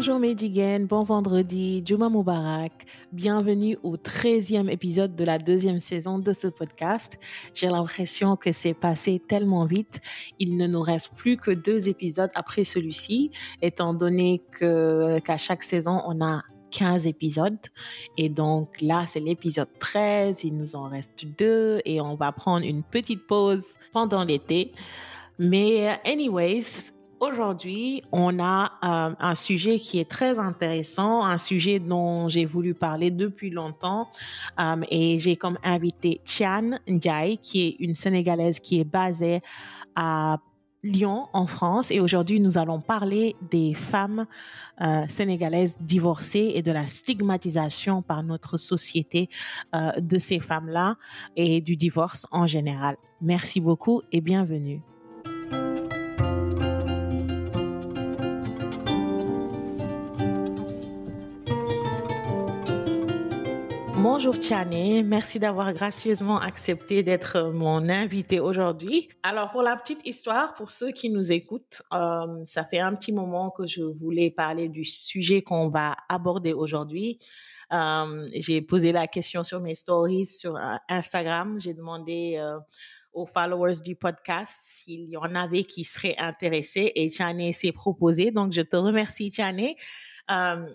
Bonjour Medigan, bon vendredi, Juma Mubarak. Bienvenue au 13e épisode de la deuxième saison de ce podcast. J'ai l'impression que c'est passé tellement vite. Il ne nous reste plus que deux épisodes après celui-ci, étant donné qu'à chaque saison, on a 15 épisodes. Et donc là, c'est l'épisode 13. Il nous en reste deux et on va prendre une petite pause pendant l'été. Mais anyways, Aujourd'hui, on a euh, un sujet qui est très intéressant, un sujet dont j'ai voulu parler depuis longtemps euh, et j'ai comme invité Tian Ndiaye, qui est une Sénégalaise qui est basée à Lyon, en France. Et aujourd'hui, nous allons parler des femmes euh, sénégalaises divorcées et de la stigmatisation par notre société de ces femmes-là et du divorce en général. Merci beaucoup et bienvenue. Bonjour Tiane, merci d'avoir gracieusement accepté d'être mon invité aujourd'hui. Alors pour la petite histoire, pour ceux qui nous écoutent, euh, ça fait un petit moment que je voulais parler du sujet qu'on va aborder aujourd'hui. Euh, j'ai posé la question sur mes stories sur euh, Instagram. J'ai demandé euh, aux followers du podcast s'il y en avait qui seraient intéressés et Tiane s'est proposé. Donc je te remercie Tiane. Euh,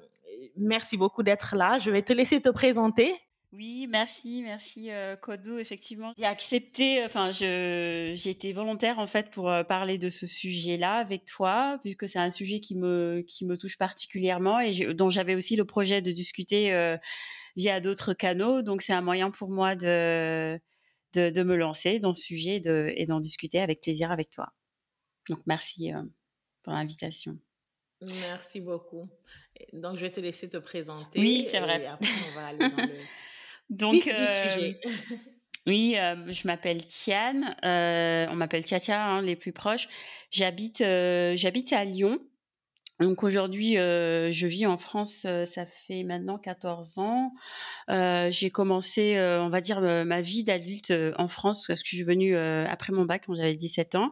merci beaucoup d'être là. Je vais te laisser te présenter. Oui, merci, merci euh, Kodo. Effectivement, j'ai accepté. Enfin, je j'ai été volontaire en fait pour euh, parler de ce sujet-là avec toi, puisque c'est un sujet qui me qui me touche particulièrement et dont j'avais aussi le projet de discuter euh, via d'autres canaux. Donc, c'est un moyen pour moi de de, de me lancer dans ce sujet de, et d'en discuter avec plaisir avec toi. Donc, merci euh, pour l'invitation. Merci beaucoup. Donc, je vais te laisser te présenter. Oui, c'est vrai. Et après, on va aller dans le Donc, du euh, sujet. oui, euh, je m'appelle Tiane. euh, on m'appelle Tiatia, hein, les plus proches. J'habite, j'habite à Lyon. Donc aujourd'hui, euh, je vis en France. euh, ça fait maintenant 14 ans. Euh, j'ai commencé, on va dire, ma vie d'adulte en France parce que je suis venue après mon bac quand j'avais 17 ans.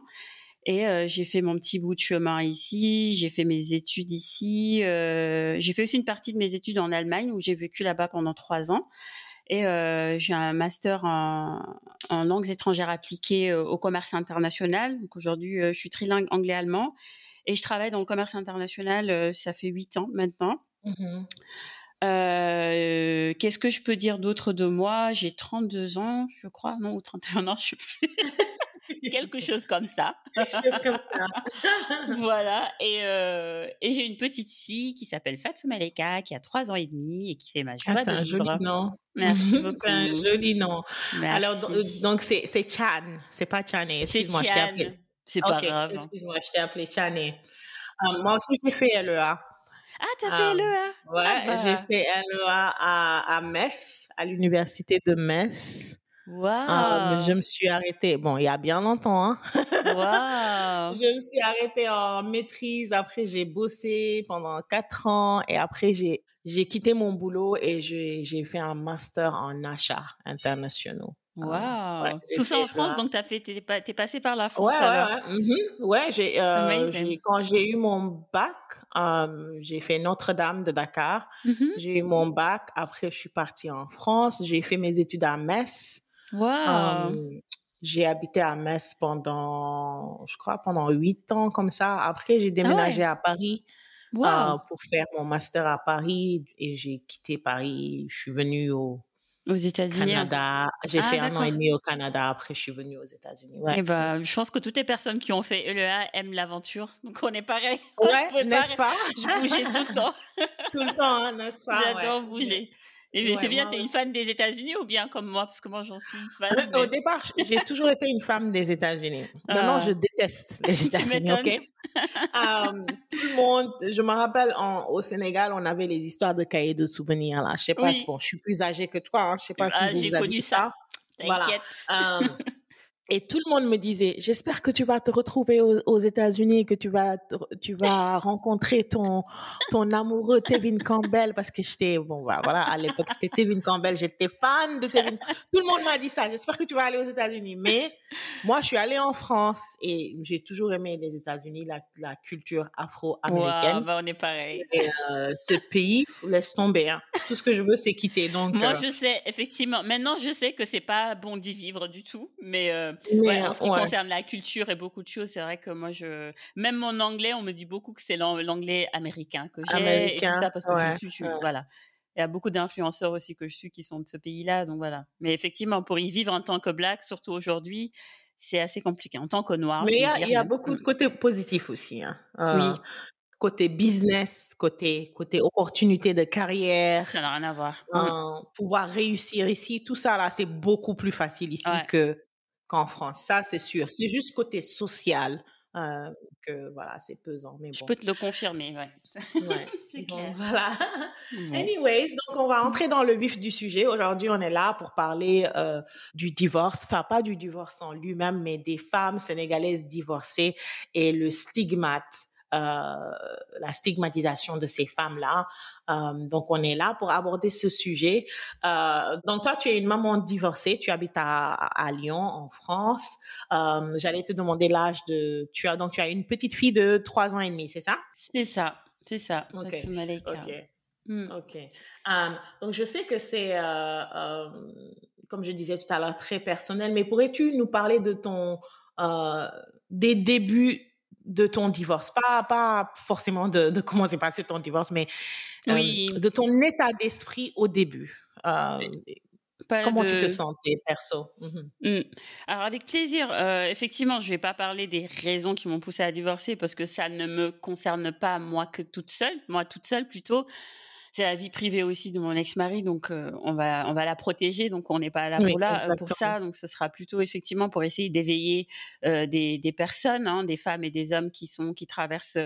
Et euh, j'ai fait mon petit bout de chemin ici, j'ai fait mes études ici, euh, j'ai fait aussi une partie de mes études en Allemagne où j'ai vécu là-bas pendant trois ans. Et euh, j'ai un master en, en langues étrangères appliquées euh, au commerce international. Donc aujourd'hui, euh, je suis trilingue anglais-allemand et je travaille dans le commerce international. euh, ça fait huit ans maintenant. Mhm. Euh, Qu'est-ce que je peux dire d'autre de moi? J'ai 32 ans, je crois, non, ou 31 ans, je sais plus. Quelque chose comme ça. Quelque chose comme ça. voilà. Et, euh, et j'ai une petite fille qui s'appelle Fatou Maleka, qui a trois ans et demi et qui fait ma joie Ah, c'est de un vivre. joli nom. Merci beaucoup. c'est un joli nom. Merci. Alors, do- donc, c'est c'est Chan, c'est pas c'est Excuse-moi, je t'ai appelé. C'est pas grave. excuse-moi, je t'ai appelé Chane. Euh, moi aussi, j'ai fait LEA. Ah, t'as fait Euh, LEA Ouais, Ah bah. j'ai fait LEA à, à Metz, à l'université de Metz. Euh, Waouh je me suis arrêtée, bon, il y a bien longtemps, hein. Waouh Je me suis arrêtée en maîtrise. Après, j'ai bossé pendant quatre ans et après, j'ai, j'ai quitté mon boulot et j'ai, j'ai fait un master en achats internationaux. Ouais, j'ai Tout ça en France, donc t'as fait, t'es, pas- t'es passé par la France Ouais, alors ouais, ouais. Ouais, j'ai, euh, j'ai, quand j'ai eu mon bac, euh, j'ai fait Notre-Dame de Dakar. Mhm. J'ai eu mon bac. Après, je suis partie en France. J'ai fait mes études à Metz. J'ai habité à Metz pendant, je crois, pendant huit ans comme ça. Après, j'ai déménagé à Paris euh, pour faire mon master à Paris et j'ai quitté Paris. Je suis venue au Aux États-Unis. Canada. J'ai Ah, fait un an et demi au Canada. Après, je suis venue aux États-Unis. Ouais, Eh ben, je pense que toutes les personnes qui ont fait LEA aiment l'aventure. Donc on est pareil. ouais n'est-ce pas? Je bougeais tout le temps. Tout le temps, hein, n'est-ce pas? J'adore Ouais. bouger. Et Ouais, c'est bien, t'es une fan des États-Unis ou bien comme moi? Parce que moi, j'en suis une fan. Au mais- départ, j'ai toujours été une femme des États-Unis. Maintenant, Ah. je déteste les États-Unis, ok? Euh, tout le monde, je me rappelle en- au Sénégal, on avait les histoires de cahiers de souvenirs là. Je sais pas, Oui. si- bon, je suis plus âgée que toi, hein. je sais pas si Ah, vous, avez connu ça. ça. Voilà. T'inquiète. Et tout le monde me disait, j'espère que tu vas te retrouver aux, États-Unis, que tu vas, tu vas rencontrer ton, ton amoureux Tevin Campbell, parce que j'étais, bon, bah, voilà, à l'époque, c'était Tevin Campbell, j'étais fan de Tevin. Tout le monde m'a dit ça, j'espère que tu vas aller aux États-Unis. Mais moi, je suis allée en France et j'ai toujours aimé les États-Unis, la, la, culture afro-américaine. Wow, bah on est pareil. Et euh, ce pays, laisse tomber. Hein. Tout ce que je veux, c'est quitter. Donc, moi, euh, je sais, effectivement. Maintenant, je sais que c'est pas bon d'y vivre du tout, mais euh, ouais, en ce qui concerne la culture et beaucoup de choses, c'est vrai que moi, je, même mon anglais, on me dit beaucoup que c'est l'anglais américain que j'ai et tout ça parce que je suis, voilà. Il y a beaucoup d'influenceurs aussi que je suis qui sont de ce pays-là, donc voilà. Mais effectivement, pour y vivre en tant que black, surtout aujourd'hui, c'est assez compliqué. En tant que noir. Mais il y, a, beaucoup de côtés positifs aussi. Hein. Euh, oui. Côté business, côté, côté opportunité de carrière. Ça n'a rien à voir. Euh, pouvoir réussir ici, tout ça là, c'est beaucoup plus facile ici que qu'en France. Ça, c'est sûr. C'est juste côté social euh, que voilà, c'est pesant. Mais bon. Je peux te le confirmer, ouais. ouais. donc, voilà. Anyways, donc on va entrer dans le vif du sujet. Aujourd'hui, on est là pour parler euh, du divorce, enfin pas du divorce en lui-même, mais des femmes sénégalaises divorcées et le stigmate la stigmatisation de ces femmes-là. Euh, donc, on est là pour aborder ce sujet. Euh, donc, toi, tu es une maman divorcée, tu habites à, Lyon, en France. J'allais te demander l'âge de... Tu as, donc, tu as une petite fille de trois ans et demi, c'est ça? C'est ça, c'est ça. Ok. Hmm. Ok. donc, je sais que c'est, comme je disais tout à l'heure, très personnel, mais pourrais-tu nous parler de ton, des débuts de ton divorce, pas, pas forcément de, comment s'est passé ton divorce, mais euh, de ton état d'esprit au début. Euh, comment tu te sentais perso? Mmh mmh. Alors avec plaisir. Euh, effectivement, je vais pas parler des raisons qui m'ont poussé à divorcer parce que ça ne me concerne pas moi que toute seule, moi toute seule plutôt c'est la vie privée aussi de mon ex-mari, donc euh, on va on va la protéger, donc on n'est pas là pour là pour ça, donc ce sera plutôt effectivement pour essayer d'éveiller euh, des, des personnes, hein, des femmes et des hommes qui sont qui traversent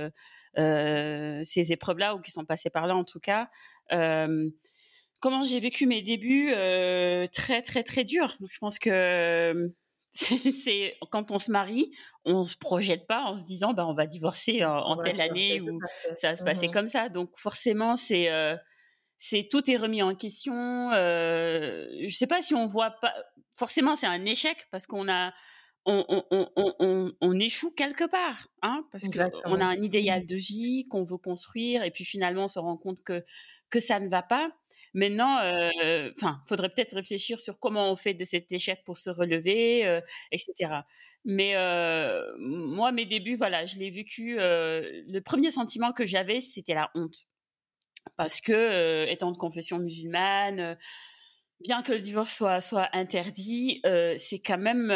euh, ces épreuves-là ou qui sont passés par là en tout cas. comment j'ai vécu mes débuts très très très durs. Je pense que c'est quand on se marie, on se projette pas en se disant bah on va divorcer en, telle année ou ça va se passer mmh comme ça. Donc forcément c'est euh, c'est tout est remis en question. Euh, je sais pas si on voit pas forcément c'est un échec parce qu'on a on, on, on, on, échoue quelque part, hein, parce qu'on a un idéal mmh. de vie qu'on veut construire, et puis finalement on se rend compte que que ça ne va pas. Maintenant, euh, enfin, faudrait peut-être réfléchir sur comment on fait de cet échec pour se relever, euh, etc. Mais euh, moi, mes débuts, voilà, je l'ai vécu. le premier sentiment que j'avais, c'était la honte, parce que étant de confession musulmane, bien que le divorce soit soit interdit, c'est quand même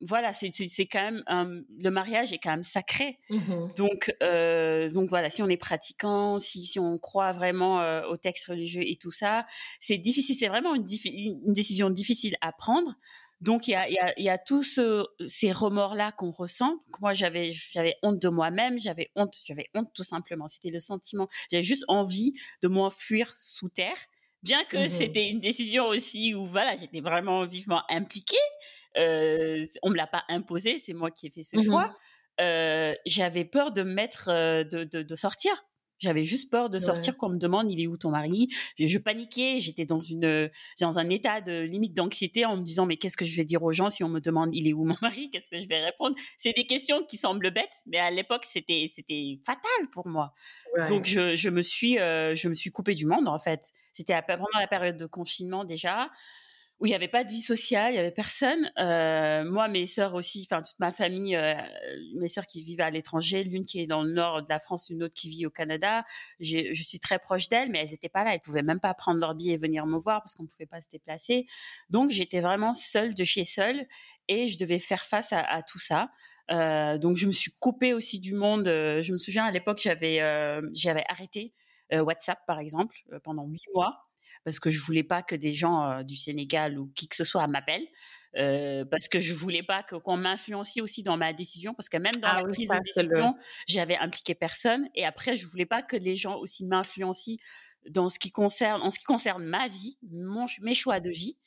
voilà, c'est quand même le mariage est quand même sacré. Mmh donc euh, donc voilà, si on est pratiquant, si si on croit vraiment euh, au texte religieux et tout ça, c'est difficile, c'est vraiment une, une, décision difficile à prendre. Donc il y a il y a, y a tous ces remords là qu'on ressent. Moi j'avais j'avais honte de moi-même, j'avais honte, j'avais honte tout simplement. C'était le sentiment, j'avais juste envie de m'enfuir sous terre. Bien que mmh c'était une décision aussi où voilà, j'étais vraiment vivement impliquée euh, on me l'a pas imposé, c'est moi qui ai fait ce mmh choix. Euh, j'avais peur de mettre, euh, de, de, sortir. J'avais juste peur de sortir qu'on me demande il est où ton mari? Je, paniquais, j'étais dans une dans un état de limite d'anxiété en me disant mais qu'est-ce que je vais dire aux gens si on me demande il est où mon mari? Qu'est-ce que je vais répondre? C'est des questions qui semblent bêtes, mais à l'époque c'était c'était fatal pour moi. Donc je, je me suis je me suis coupée du monde en fait. C'était vraiment la période de confinement déjà où il n'y avait pas de vie sociale, il y avait personne. Euh, moi, mes sœurs aussi, enfin toute ma famille, euh, mes sœurs qui vivent à l'étranger, l'une qui est dans le nord de la France, une autre qui vit au Canada. Je suis très proche d'elles, mais elles n'étaient pas là. Elles pouvaient même pas prendre leur billet et venir me voir parce qu'on pouvait pas se déplacer. Donc j'étais vraiment seule de chez seule et je devais faire face à, tout ça. Euh, donc je me suis coupée aussi du monde. Euh, je me souviens à l'époque j'avais euh, j'avais arrêté WhatsApp par exemple pendant huit mois parce que je voulais pas que des gens du Sénégal ou qui que ce soit m'appellent. Euh, parce que je voulais pas que qu'on m'influencie aussi dans ma décision parce que même dans ah la prise de décision j'avais impliqué personne et après je voulais pas que les gens aussi m'influencient dans ce qui concerne en ce qui concerne ma vie mon, mes choix de vie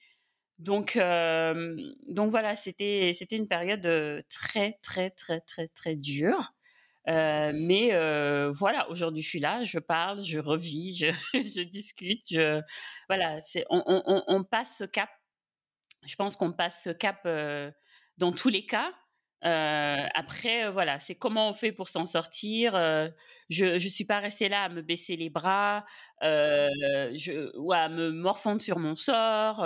Donc, donc voilà, c'était c'était une période très très très très très dure. Mais voilà, aujourd'hui je suis là, je parle, je revis, je, je discute, je, voilà, c'est on, on, on, passe ce cap. Je pense qu'on passe ce cap dans tous les cas. Euh, après, voilà, c'est comment on fait pour s'en sortir. je ne suis pas restée là à me baisser les bras je, ou à me morfondre sur mon sort.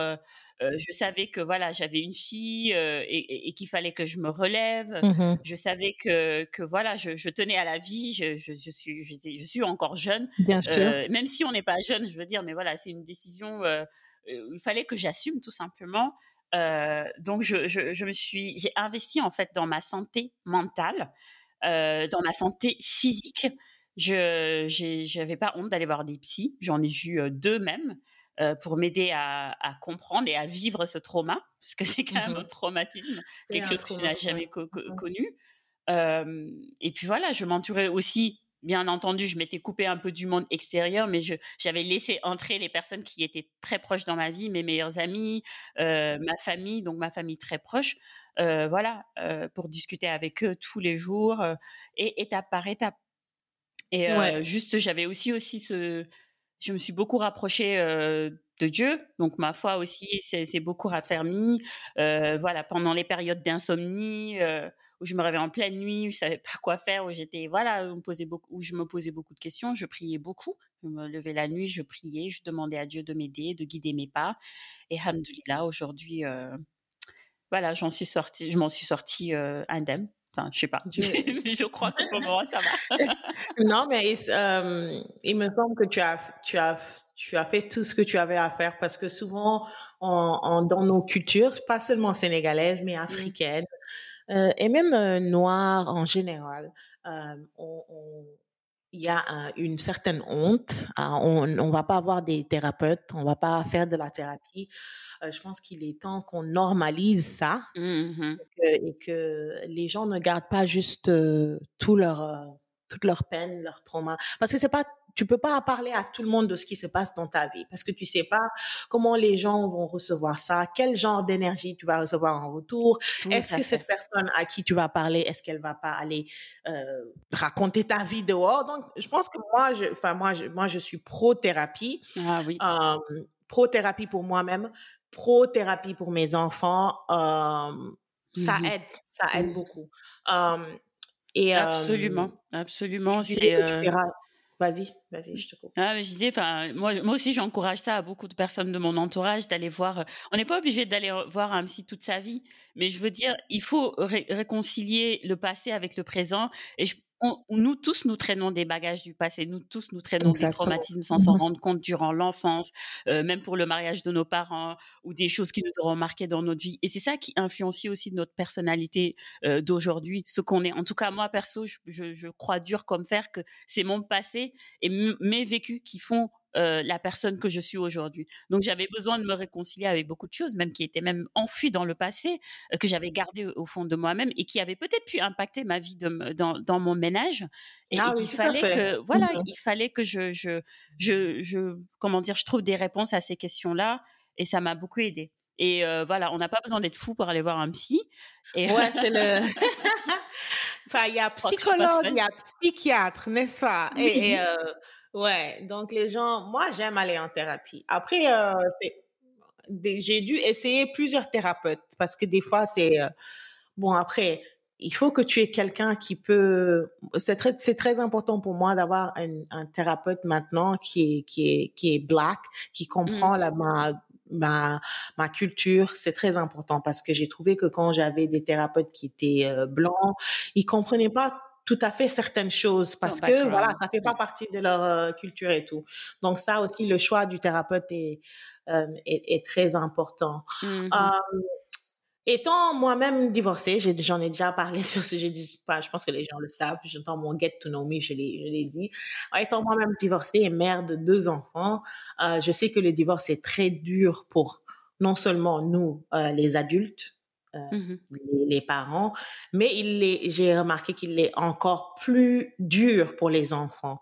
je savais que voilà, j'avais une fille et, qu'il fallait que je me relève. Mmh je savais que, que voilà, je, tenais à la vie. Je, je, suis, je suis encore jeune. Bien sûr. même si on n'est pas jeune, je veux dire, mais voilà, c'est une décision. il fallait que j'assume tout simplement. Euh, donc je, je, je, me suis, j'ai investi en fait dans ma santé mentale, euh, dans ma santé physique. Je j'avais pas honte d'aller voir des psys. J'en ai vu euh, deux même pour m'aider à, à, comprendre et à vivre ce trauma, parce que c'est quand même mmh un traumatisme, quelque chose que je n'ai jamais mmh connu. Euh, et puis voilà, je m'entourais aussi bien entendu, je m'étais coupée un peu du monde extérieur, mais j'avais laissé entrer les personnes qui étaient très proches dans ma vie, mes meilleurs amis, euh, ma famille, donc ma famille très proche, euh, voilà, euh, pour discuter avec eux tous les jours et étape par étape. Et juste, j'avais aussi aussi ce, je me suis beaucoup rapprochée de Dieu, donc ma foi aussi c'est beaucoup raffermi. voilà, pendant les périodes d'insomnie où je me réveillais en pleine nuit, où je savais pas quoi faire, où j'étais voilà, où, me posait beaucoup, où je me posais beaucoup de questions, je priais beaucoup. Je me levais la nuit, je priais, je demandais à Dieu de m'aider, de guider mes pas. Et hamdoulilah, aujourd'hui, euh, voilà, j'en suis sortie, je m'en suis sortie euh, indemne. Enfin, je sais pas. Je, je crois que pour moi, ça va. non, mais euh, il me semble que tu as, tu as, tu as fait tout ce que tu avais à faire parce que souvent, en, dans nos cultures, pas seulement sénégalaises, mais africaines, euh, et même euh, noir en général, euh, il y a une certaine honte. Hein, on ne va pas avoir des thérapeutes, on va pas faire de la thérapie. je pense qu'il est temps qu'on normalise ça mmh et, que, les gens ne gardent pas juste tout leur toute leur peine, leur trauma. Parce que c'est pas, tu peux pas parler à tout le monde de ce qui se passe dans ta vie parce que tu sais pas comment les gens vont recevoir ça, quel genre d'énergie tu vas recevoir en retour. Est-ce que cette personne à qui tu vas parler, est-ce qu'elle va pas aller euh, raconter ta vie dehors? Donc, je pense que moi, je, enfin moi, je, moi, je suis pro thérapie. Ah oui. Euh, pro thérapie pour moi-même, pro thérapie pour mes enfants. Euh, ça mmh aide, ça aide mmh. beaucoup. Et, absolument, absolument. C'est. Vas-y, vas-y, je te coupe. Ah, mais enfin, moi, moi aussi, j'encourage ça à beaucoup de personnes de mon entourage d'aller voir. On n'est pas obligé d'aller voir un psy toute sa vie, mais je veux dire, il faut réconcilier le passé avec le présent. Et je, nous tous, nous traînons des bagages du passé. Nous tous, nous traînons des traumatismes sans s'en mmh rendre compte durant l'enfance, euh, même pour le mariage de nos parents ou des choses qui nous auront marqué dans notre vie. Et c'est ça qui influence aussi notre personnalité euh, d'aujourd'hui, ce qu'on est. En tout cas, moi, perso, je, je, je crois dur comme fer que c'est mon passé et mes vécus qui font euh, la personne que je suis aujourd'hui. Donc j'avais besoin de me réconcilier avec beaucoup de choses, même qui étaient même enfuies dans le passé, euh, que j'avais gardées au, fond de moi-même et qui avaient peut-être pu impacter ma vie de, dans, dans, mon ménage. Et, ah il fallait que voilà, mmh il fallait que je, je, je, je, comment dire, je trouve des réponses à ces questions-là et ça m'a beaucoup aidé. Et euh, voilà, on n'a pas besoin d'être fou pour aller voir un psy. Et... Ouais, c'est le. enfin, il y a psychologue, il y a psychiatre, n'est-ce pas? Et, Ouais, donc les gens, moi j'aime aller en thérapie. Après, euh, j'ai dû essayer plusieurs thérapeutes parce que des fois c'est euh, bon. Après, il faut que tu aies quelqu'un qui peut. C'est très, c'est très important pour moi d'avoir un, un, thérapeute maintenant qui est qui est qui est black, qui comprend mmh. la ma ma ma culture. C'est très important parce que j'ai trouvé que quand j'avais des thérapeutes qui étaient euh, blancs, ils comprenaient pas tout à fait certaines choses parce que voilà, ça fait pas partie de leur euh, culture et tout. Donc ça aussi, le choix du thérapeute est, euh, est, très important. Mmh euh, étant moi-même divorcée, j'en ai, déjà parlé sur ce sujet, je pense que les gens le savent, j'entends mon get to know me, je l'ai dit. Étant moi-même divorcée et mère de deux enfants, je sais que le divorce est très dur pour non seulement nous, les adultes, mmh les, parents, mais il j'ai remarqué qu'il est encore plus dur pour les enfants,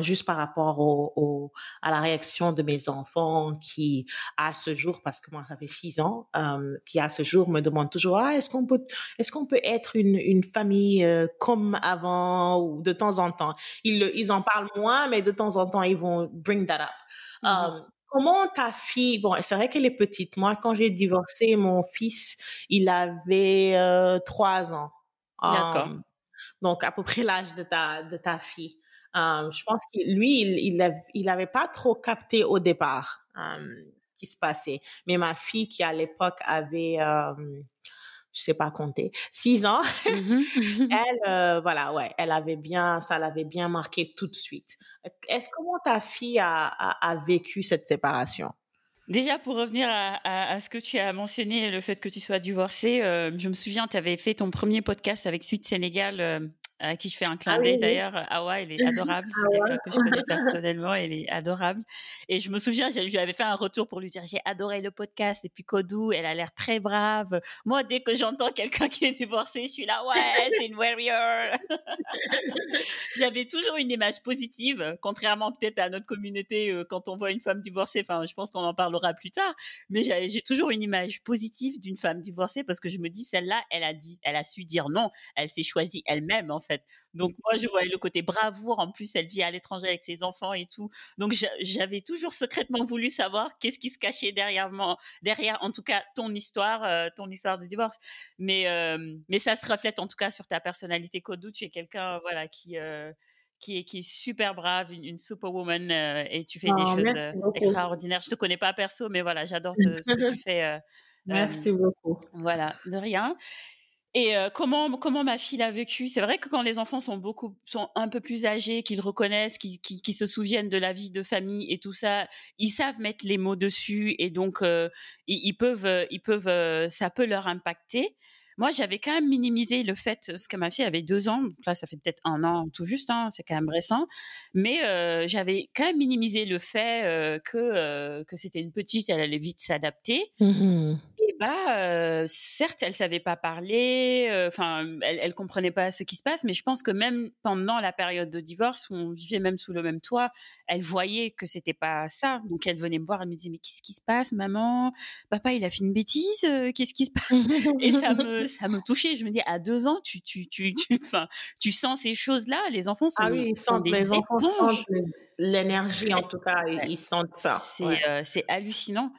juste par rapport au, à la réaction de mes enfants qui, à ce jour, parce que moi ça fait six ans, qui à ce jour me demandent toujours, ah, est-ce qu'on peut, est-ce qu'on peut être une, une famille comme avant ou de temps en temps? Ils, ils en parlent moins, mais de temps en temps ils vont bring that up. Mmh Comment ta fille, bon, c'est vrai qu'elle est petite. Moi, quand j'ai divorcé, mon fils, il avait euh, trois ans. D'accord. donc, à peu près l'âge de ta, de ta fille. je pense que lui, il, il, avait pas trop capté au départ ce qui se passait. Mais ma fille, qui à l'époque avait, je sais pas compter, six ans, mmh elle, euh, voilà, ouais, elle avait bien, ça l'avait bien marqué tout de suite. Est-ce comment ta fille a, a, vécu cette séparation? Déjà, pour revenir à, à, ce que tu as mentionné, le fait que tu sois divorcée, euh, je me souviens, tu avais fait ton premier podcast avec Suite Sénégal euh, à qui je fais un clin ah d'œil d'ailleurs. Awa, elle est adorable. C'est quelqu'un que je connais personnellement. Elle est adorable. Et je me souviens, je lui avais fait un retour pour lui dire j'ai adoré le podcast. Et puis Kodou, elle a l'air très brave. Moi, dès que j'entends quelqu'un qui est divorcé, je suis là, ouais, c'est une warrior. J'avais toujours une image positive, contrairement peut-être à notre communauté quand on voit une femme divorcée. Enfin, je pense qu'on en parlera plus tard. Mais j'ai toujours une image positive d'une femme divorcée parce que je me dis, celle-là, elle a dit, elle a su dire non. Elle s'est choisie elle-même, en fait. Donc moi, je voyais le côté bravoure. En plus, elle vit à l'étranger avec ses enfants et tout. Donc j'avais toujours secrètement voulu savoir qu'est-ce qui se cachait derrière, derrière, en tout cas, ton histoire, euh, ton histoire de divorce. Mais euh, mais ça se reflète en tout cas sur ta personnalité. Kodou, tu es quelqu'un, voilà, qui euh, qui est, qui est super brave, une, superwoman et tu fais des oh, choses extraordinaires. Je te connais pas perso, mais voilà, j'adore ce que tu fais. merci beaucoup. Voilà, de rien. Et comment comment ma fille l'a vécu? C'est vrai que quand les enfants sont beaucoup sont un peu plus âgés, qu'ils reconnaissent, qu'ils qui, se souviennent de la vie de famille et tout ça, ils savent mettre les mots dessus et donc ils, peuvent ils peuvent ça peut leur impacter. Moi, j'avais quand même minimisé le fait, ce que ma fille avait deux ans, là, ça fait peut-être un an tout juste, hein, c'est quand même récent, mais j'avais quand même minimisé le fait que que c'était une petite, elle allait vite s'adapter. Mmh euh, certes, elle savait pas parler, euh, enfin, elle, elle comprenait pas ce qui se passe, mais je pense que même pendant la période de divorce, où on vivait même sous le même toit, elle voyait que c'était pas ça. Donc elle venait me voir, elle me disait mais qu'est-ce qui se passe, maman? Papa, il a fait une bêtise, qu'est-ce qui se passe? Et ça me ça me touchait. Je me dis à deux ans, tu tu tu tu, enfin, tu sens ces choses-là? Les enfants sont, ah oui, ils sentent, des les enfants sentent l'énergie en tout cas, ils sentent ça. C'est c'est hallucinant.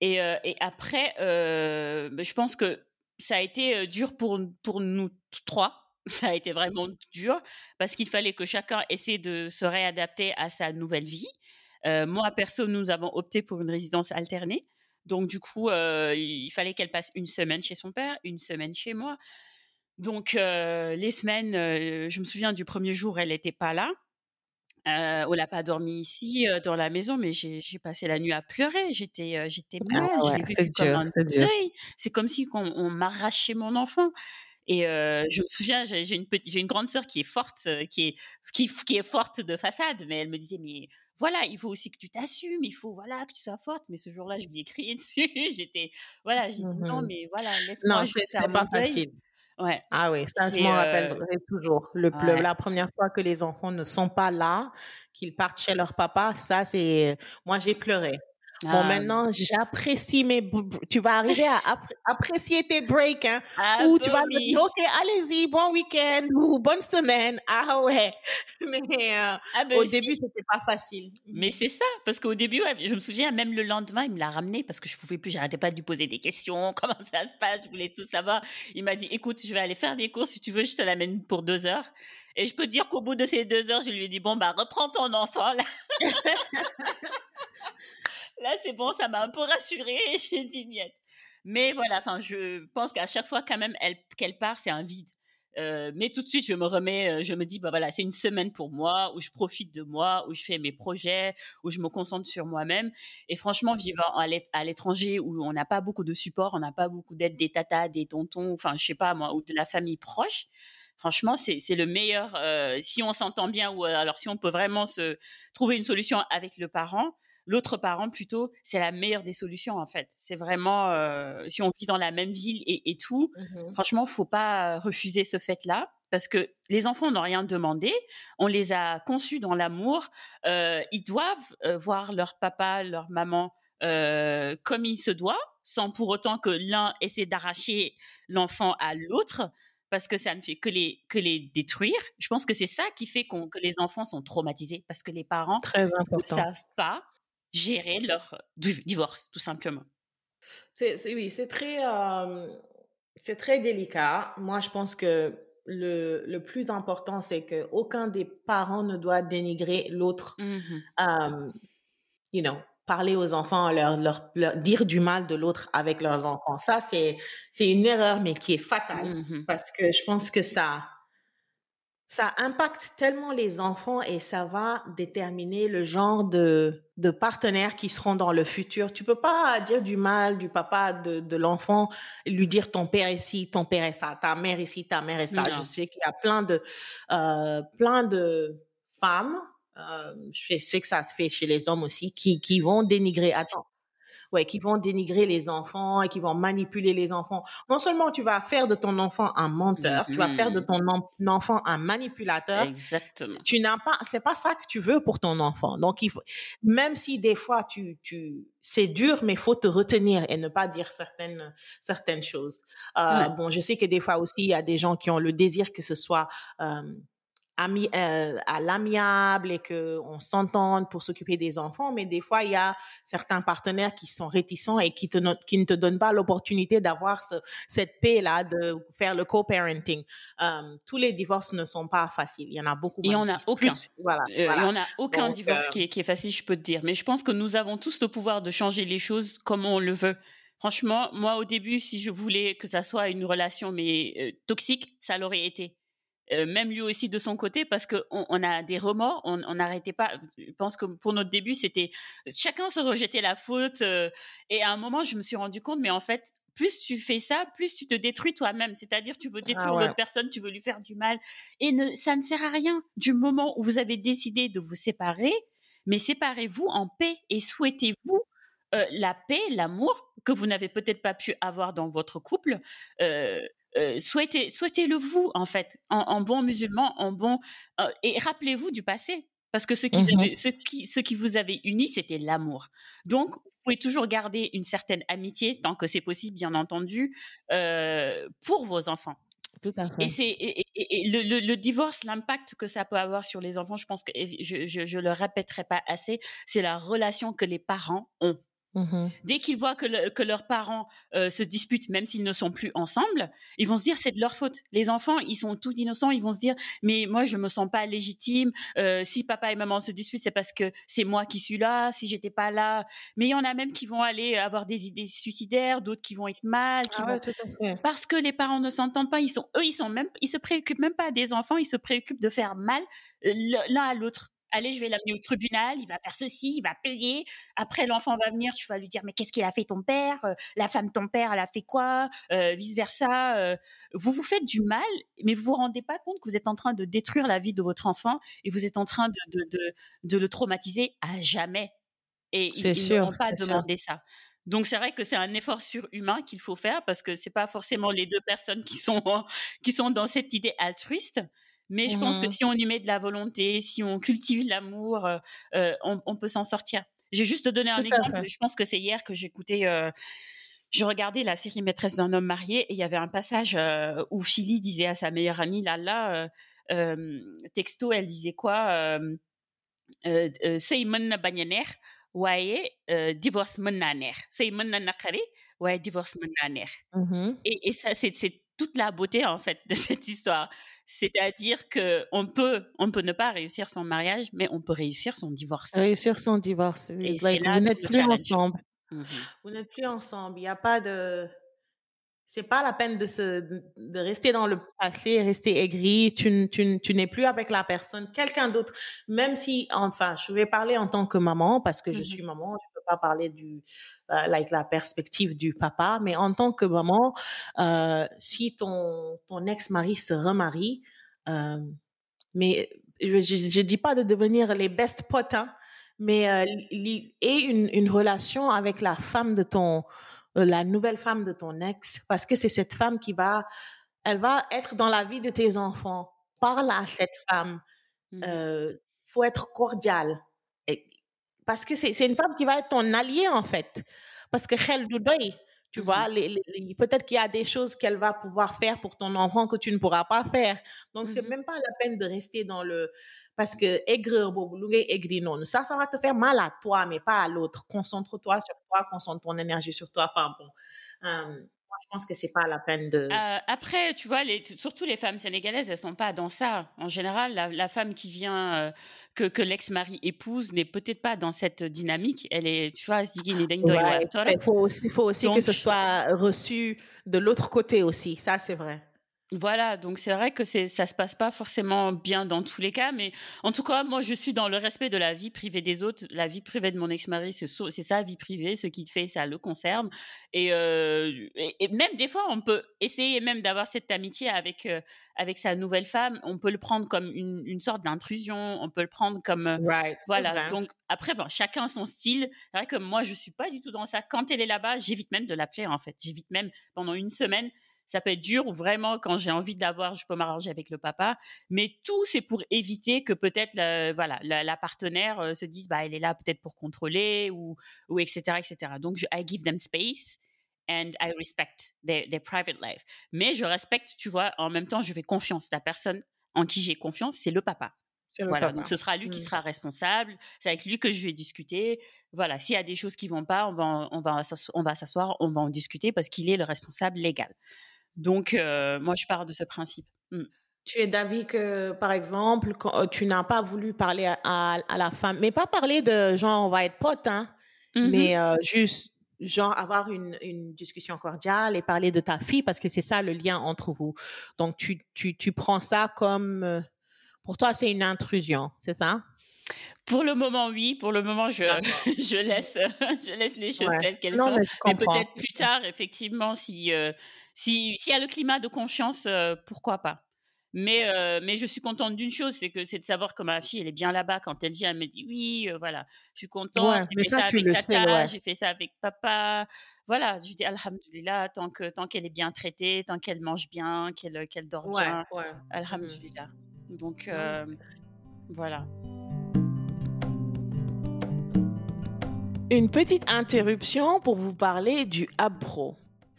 Et, et après, euh, je pense que ça a été dur pour, pour nous trois. Ça a été vraiment dur parce qu'il fallait que chacun essaie de se réadapter à sa nouvelle vie. Euh, moi, perso, nous avons opté pour une résidence alternée. Donc, du coup, euh, il fallait qu'elle passe une semaine chez son père, une semaine chez moi. Donc, les semaines, je me souviens du premier jour, elle n'était pas là. Euh, on n'a pas dormi ici dans la maison, mais j'ai passé la nuit à pleurer. J'étais j'étais ah mal, comme un deuil. C'est comme si on, m'arrachait mon enfant. Et je me souviens, j'ai une petite, j'ai une grande sœur qui est forte, qui est qui, qui, est forte de façade, mais elle me disait mais voilà, il faut aussi que tu t'assumes, il faut voilà que tu sois forte. Mais ce jour-là, je lui ai crié dessus. J'étais voilà, j'ai dit non, mmh mais voilà, laisse-moi juste faire pas facile. Ouais. Ah oui, ça, je m'en rappellerai toujours. Le, La première fois que les enfants ne sont pas là, qu'ils partent chez leur papa, ça, c'est. Moi, j'ai pleuré. Bon, ah, maintenant, j'apprécie mes. Tu vas arriver à apprécier tes breaks, hein, ah, ou tu vas me dire, OK, allez-y, bon week-end ou bonne semaine. Ah ouais. Mais euh, ah, ben au début, c'était pas facile. Mais c'est ça, parce qu'au début, je me souviens, même le lendemain, il me l'a ramené parce que je pouvais plus, j'arrêtais pas de lui poser des questions, comment ça se passe, je voulais tout savoir. Il m'a dit, écoute, je vais aller faire des courses, si tu veux, je te l'amène pour deux heures. Et je peux te dire qu'au bout de ces deux heures, je lui ai dit, bon, bah, reprends ton enfant, là. Là, c'est bon, ça m'a un peu rassurée. J'ai dit niette. Mais voilà, enfin, je pense qu'à chaque fois, quand même, qu'elle part, c'est un vide. Euh, mais tout de suite, je me remets, euh, je me dis, bah voilà, c'est une semaine pour moi où je profite de moi, où je fais mes projets, où je me concentre sur moi-même. Et franchement, vivant à l'étranger où on n'a pas beaucoup de support, on n'a pas beaucoup d'aide des tatas, des tontons, enfin, je sais pas moi, ou de la famille proche. Franchement, c'est le meilleur. Euh, si on s'entend bien ou alors si on peut vraiment se trouver une solution avec le parent, l'autre parent plutôt, c'est la meilleure des solutions en fait. C'est vraiment euh, si on vit dans la même ville et, tout, mmh franchement, faut pas refuser ce fait-là parce que les enfants n'ont rien demandé, on les a conçus dans l'amour, euh, ils doivent euh, voir leur papa, leur maman comme il se doit, sans pour autant que l'un essaie d'arracher l'enfant à l'autre parce que ça ne fait que les que les détruire. Je pense que c'est ça qui fait que les enfants sont traumatisés parce que les parents ne savent pas gérer leur divorce tout simplement. C'est oui, c'est très c'est très délicat. Moi, je pense que le, le plus important, c'est que aucun des parents ne doit dénigrer l'autre. Mmh you know, parler aux enfants, leur, leur, dire du mal de l'autre avec leurs enfants. Ça, c'est, c'est une erreur, mais qui est fatale mmh parce que je pense que ça, ça impacte tellement les enfants et ça va déterminer le genre de, de partenaires qui seront dans le futur. Tu peux pas dire du mal du papa de, de l'enfant, lui dire ton père est ici, ton père est ça, ta mère est ici, ta mère est ça. Je sais qu'il y a plein de, euh, plein de femmes euh, je sais que ça se fait chez les hommes aussi, qui, qui vont dénigrer, attends, ouais, qui vont dénigrer les enfants et qui vont manipuler les enfants. Non seulement tu vas faire de ton enfant un menteur, tu vas faire de mm-hmm. ton enfant un manipulateur. Exactement. Tu n'as pas, c'est pas ça que tu veux pour ton enfant. Donc il faut, même si des fois tu, tu, c'est dur, mais faut te retenir et ne pas dire certaines, certaines choses. Euh, Bon, je sais que des fois aussi il y a des gens qui ont le désir que ce soit euh, ami, euh, à l'amiable et que on s'entende pour s'occuper des enfants, mais des fois il y a certains partenaires qui sont réticents et qui te qui ne te donnent pas l'opportunité d'avoir ce, cette paix là de faire le co-parenting. Euh, tous les divorces ne sont pas faciles. Il y en a beaucoup. Et on a aucun. voilà, euh, voilà. on a aucun divorce euh, qui, est, qui est facile, je peux te dire. Mais je pense que nous avons tous le pouvoir de changer les choses comme on le veut. Franchement, moi au début, si je voulais que ça soit une relation mais euh, toxique, ça l'aurait été. Euh, même lui aussi de son côté, parce qu'on on a des remords, on n'arrêtait pas. Je pense que pour notre début, c'était chacun se rejetait la faute. Euh, et à un moment, je me suis rendu compte, mais en fait, plus tu fais ça, plus tu te détruis toi-même. C'est-à-dire, tu veux détruire ah l'autre personne, tu veux lui faire du mal, et ne, ça ne sert à rien. Du moment où vous avez décidé de vous séparer, mais séparez-vous en paix et souhaitez-vous euh, la paix, l'amour que vous n'avez peut-être pas pu avoir dans votre couple. Euh, euh, souhaitez, souhaitez-le vous en fait, en, bon musulman, en bon euh, et rappelez-vous du passé. Parce que ce qui, mmh ce qui, ce qui vous avait uni, c'était l'amour. Donc, vous pouvez toujours garder une certaine amitié, tant que c'est possible, bien entendu, euh, pour vos enfants. Tout à fait. Et, c'est, et, le, le, divorce, l'impact que ça peut avoir sur les enfants, je pense que je, je, je le répéterai pas assez, c'est la relation que les parents ont Mmh Dès qu'ils voient que, que leurs parents euh, se disputent, même s'ils ne sont plus ensemble, ils vont se dire c'est de leur faute. Les enfants, ils sont tout innocents, ils vont se dire mais moi je me sens pas légitime. Euh, si papa et maman se disputent, c'est parce que c'est moi qui suis là. Si j'étais pas là, mais il y en a même qui vont aller avoir des idées suicidaires, d'autres qui vont être mal, qui ah vont... parce que les parents ne s'entendent pas. Ils sont eux, ils sont même, ils se préoccupent même pas des enfants, ils se préoccupent de faire mal euh, l'un à l'autre allez, je vais l'amener au tribunal, il va faire ceci, il va payer. Après, l'enfant va venir, tu vas lui dire, mais qu'est-ce qu'il a fait ton père? Euh, La femme ton père, elle a fait quoi? Euh, Vice versa. Euh. vous vous faites du mal, mais vous vous rendez pas compte que vous êtes en train de détruire la vie de votre enfant et vous êtes en train de de, de, le traumatiser à jamais. Et ils n'ont pas demandé ça. Donc c'est vrai que c'est un effort surhumain qu'il faut faire parce que c'est pas forcément les deux personnes qui sont qui sont dans cette idée altruiste. Mais je pense que mmh. si on y met de la volonté, si on cultive l'amour, euh, euh on, on, peut s'en sortir. J'ai juste donné un exemple. Je pense que c'est hier que j'écoutais. Euh, je regardais la série Maîtresse d'un homme marié et il y avait un passage euh, où Philly disait à sa meilleure amie Lala, texto, elle disait quoi C'est banyaner, ouais, divorce mon naner. C'est divorce mon naner. Mmh et, et ça, c'est toute la beauté en fait de cette histoire. C'est-à-dire que on peut, on peut ne pas réussir son mariage, mais on peut réussir son divorce. Réussir son divorce. Et like, là, vous n'êtes plus ensemble. Mmh vous n'êtes plus ensemble. Il n'y a pas de, c'est pas la peine de se de rester dans le passé, rester aigri. Tu, tu, tu n'es plus avec la personne, quelqu'un d'autre. Même si, enfin, je vais parler en tant que maman parce que je mmh suis maman. Je pas parler du euh, like la perspective du papa, mais en tant que maman, euh, si ton ton ex-mari se remarie, euh, mais je, dis pas de devenir les best potes, hein, mais euh, et une, une, relation avec la femme de ton, euh, la nouvelle femme de ton ex, parce que c'est cette femme qui va, elle va être dans la vie de tes enfants. Parle à cette femme. Mmh euh, faut être cordial. Et, parce que c'est une femme qui va être ton allié, en fait. Parce que elle tu mmh vois, peut-être qu'il y a des choses qu'elle va pouvoir faire pour ton enfant que tu ne pourras pas faire. Donc, c'est mmh même pas la peine de rester dans le parce que aigrir non ça ça va te faire mal à toi mais pas à l'autre concentre-toi sur toi concentre ton énergie sur toi enfin bon je pense que c'est pas la peine de. Euh, après, tu vois, les, surtout les femmes sénégalaises, elles sont pas dans ça. En général, la, femme qui vient euh, que, que l'ex-mari épouse n'est peut-être pas dans cette dynamique. Elle est, tu vois, Il faut aussi, faut aussi que ce soit reçu de l'autre côté aussi. Ça, c'est vrai. Voilà, donc c'est vrai que c'est ça se passe pas forcément bien dans tous les cas, mais en tout cas, moi je suis dans le respect de la vie privée des autres. La vie privée de mon ex-mari, c'est sa vie privée, ce qu'il fait, ça le concerne. Euh, et, même des fois, on peut essayer même d'avoir cette amitié avec euh, avec sa nouvelle femme. On peut le prendre comme une, sorte d'intrusion, on peut le prendre comme euh, voilà. Donc après, chacun son style. C'est vrai que moi, je suis pas du tout dans ça. Quand elle est là-bas, j'évite même de l'appeler en fait. J'évite même pendant une semaine ça peut être dur ou vraiment quand j'ai envie d'avoir, je peux m'arranger avec le papa. Mais tout, c'est pour éviter que peut-être, voilà, la, partenaire euh, se dise, bah, elle est là peut-être pour contrôler ou, ou etc., etc. Donc, je, I give them space and I respect their, private life. Mais je respecte, tu vois, en même temps, je fais confiance. La personne en qui j'ai confiance, c'est le papa. Voilà, donc ce sera lui qui mmh. sera responsable. C'est avec lui que je vais discuter. Voilà, s'il y a des choses qui vont pas, on va, on va, on va s'asseoir, on va en discuter parce qu'il est le responsable légal. Donc, euh, moi, je pars de ce principe. Mmh. Tu es d'avis que, par exemple, euh, tu n'as pas voulu parler à, la femme, mais pas parler de genre on va être potes, hein, mmh mais euh, juste genre avoir une, discussion cordiale et parler de ta fille parce que c'est ça le lien entre vous. Donc tu, tu, tu prends ça comme pour toi c'est une intrusion, c'est ça? Pour le moment, oui. Pour le moment, je, je, laisse, je laisse les choses telles qu'elles sont. Mais, peut-être plus tard, effectivement, si, s'il y a le climat de confiance, euh, pourquoi pas mais, euh, mais je suis contente d'une chose, c'est que c'est de savoir que ma fille, elle est bien là-bas. Quand elle vient, elle me dit oui, euh, voilà, je suis contente. j'ai fait ça, avec tata, j'ai fait ça avec papa. Voilà, je dis alhamdulillah, tant que tant qu'elle est bien traitée, tant qu'elle mange bien, qu'elle qu'elle dort bien, alhamdulillah. Donc voilà. Une petite interruption pour vous parler du Hub Pro.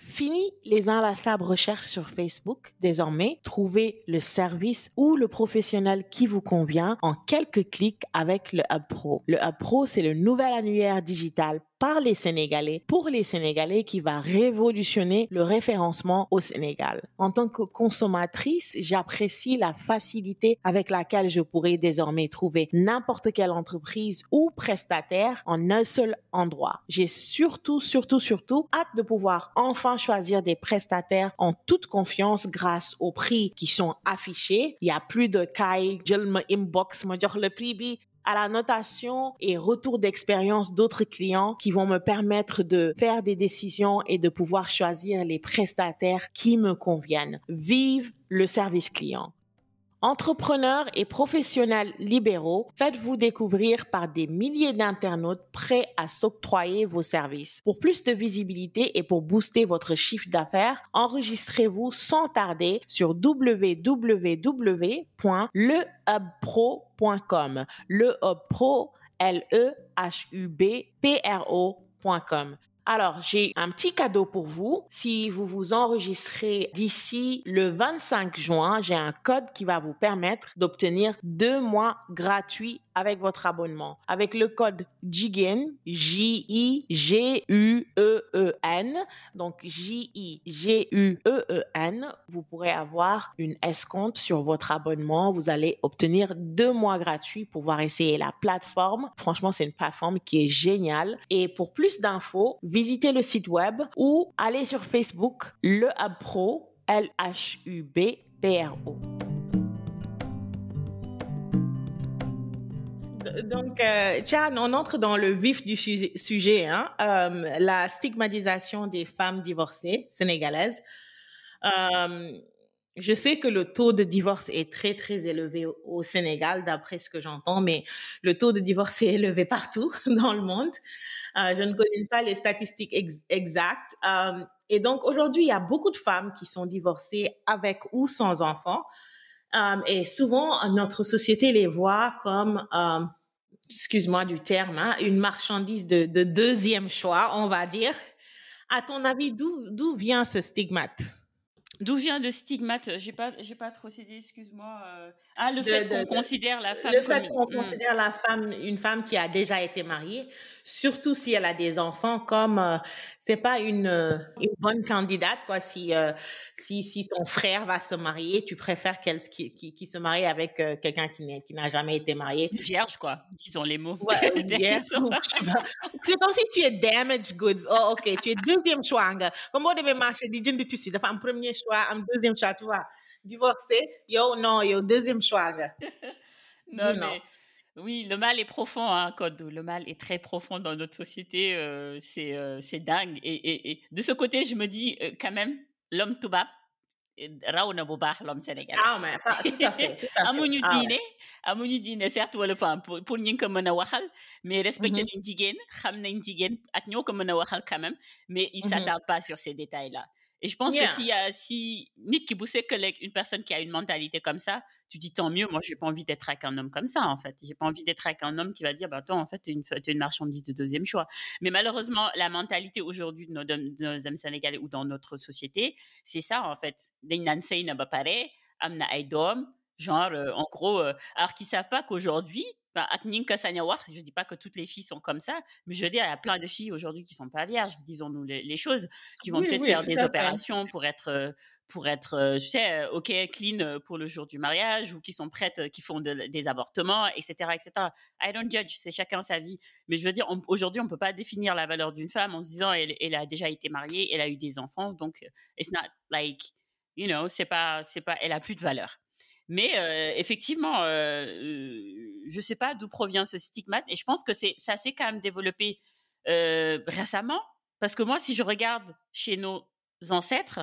Fini les inlassables recherches sur Facebook. Désormais, trouvez le service ou le professionnel qui vous convient en quelques clics avec le Hub Pro. Le Hub Pro, c'est le nouvel annuaire digital par les Sénégalais pour les Sénégalais qui va révolutionner le référencement au Sénégal. En tant que consommatrice, j'apprécie la facilité avec laquelle je pourrai désormais trouver n'importe quelle entreprise ou prestataire en un seul endroit. J'ai surtout, surtout, surtout hâte de pouvoir enfin choisir des prestataires en toute confiance grâce aux prix qui sont affichés. Il y a plus de kai, inbox, le prix à la notation et retour d'expérience d'autres clients qui vont me permettre de faire des décisions et de pouvoir choisir les prestataires qui me conviennent. Vive le service client. Entrepreneurs et professionnels libéraux, faites-vous découvrir par des milliers d'internautes prêts à s'octroyer vos services. Pour plus de visibilité et pour booster votre chiffre d'affaires, enregistrez-vous sans tarder sur www.lehubpro.com. Le. Alors, j'ai un petit cadeau pour vous. Si vous vous enregistrez d'ici le 25 juin, j'ai un code qui va vous permettre d'obtenir deux mois gratuits avec votre abonnement. Avec le code JIGEN, J-I-G-U-E-E-N, donc J-I-G-U-E-E-N, vous pourrez avoir une escompte sur votre abonnement. Vous allez obtenir deux mois gratuits pour pouvoir essayer la plateforme. Franchement, c'est une plateforme qui est géniale. Et pour plus d'infos, visitez le site web ou allez sur Facebook, le Hub Pro, L-H-U-B-P-R-O. Donc, euh, Tiens, on entre dans le vif du sujet, hein, euh, la stigmatisation des femmes divorcées sénégalaises. Euh, je sais que le taux de divorce est très, très élevé au, Sénégal, d'après ce que j'entends, mais le taux de divorce est élevé partout dans le monde. Euh, je ne connais pas les statistiques exactes. Et donc, aujourd'hui, il y a beaucoup de femmes qui sont divorcées avec ou sans enfants. Euh, et souvent, notre société les voit comme, excuse-moi du terme, hein, une marchandise de, de deuxième choix, on va dire. À ton avis, d'où vient ce stigmate? D'où vient le stigmate? J'ai pas, j'ai pas trop cédé, excuse-moi. Euh. Ah, le fait qu'on considère la femme. Le fait qu'on hmm. considère la femme une femme qui a déjà été mariée, surtout si elle a des enfants, comme euh, c'est pas une, euh, une, bonne candidate quoi. Si euh, si si ton frère va se marier, tu préfères qu'elle qui, qui, qui, se marie avec quelqu'un qui n'est qui n'a jamais été marié. Vierge quoi, disons les mots. Ouais, c'est comme si tu es damaged goods. Oh ok, tu es deuxième choix nga. Comme on devait marcher di jënd tissu dafa am premier choix, am deuxième choix, tu vois. Divorcé, yo non, yo deuxième choix non, mais oui, le mal est profond, hein, Code. Le mal est très profond dans notre société. Euh, c'est euh, c'est dingue. Et, et, et, de ce côté, je me dis euh, quand même, l'homme toubab, raw na bu baax l'homme sénégalais. ah mais pas tout à fait. amuñu diine amuñu diine certes wala femme pour pour ñu ko mën a waxal mais respecter nañ jigéen xam nañ jigéen ak ñoo ko mën a waxal quand même mais il s'attarde pas sur ces détails là et je pense que a, si Nick que une personne qui a une mentalité comme ça, tu dis tant mieux. Moi, j'ai pas envie d'être avec un homme comme ça, en fait. J'ai pas envie d'être avec un homme qui va dire, bah, toi, en fait, t'es une, es une marchandise de deuxième choix. Mais malheureusement, la mentalité aujourd'hui de nos, de nos hommes sénégalais ou dans notre société, c'est ça, en fait. Genre, euh, en gros, euh, alors qu'ils savent pas qu'aujourd'hui, je dis pas que toutes les filles sont comme ça, mais je veux dire, il y a plein de filles aujourd'hui qui sont pas vierges, disons-nous les, choses, qui vont peut-être faire des opérations pour être, euh, pour être, euh, je sais, euh, ok, clean pour le jour du mariage, ou qui sont prêtes, qui font des avortements, etc., etc. I don't judge, c'est chacun sa vie. Mais je veux dire, aujourd'hui, on peut pas définir la valeur d'une femme en se disant, elle, elle, a déjà été mariée, elle a eu des enfants, donc it's not like, you know, c'est pas, c'est pas, elle a plus de valeur. Mais euh, effectivement, euh, je ne sais pas d'où provient ce stigmate. Et je pense que c'est, ça s'est quand même développé euh, récemment. Parce que moi, si je regarde chez nos ancêtres,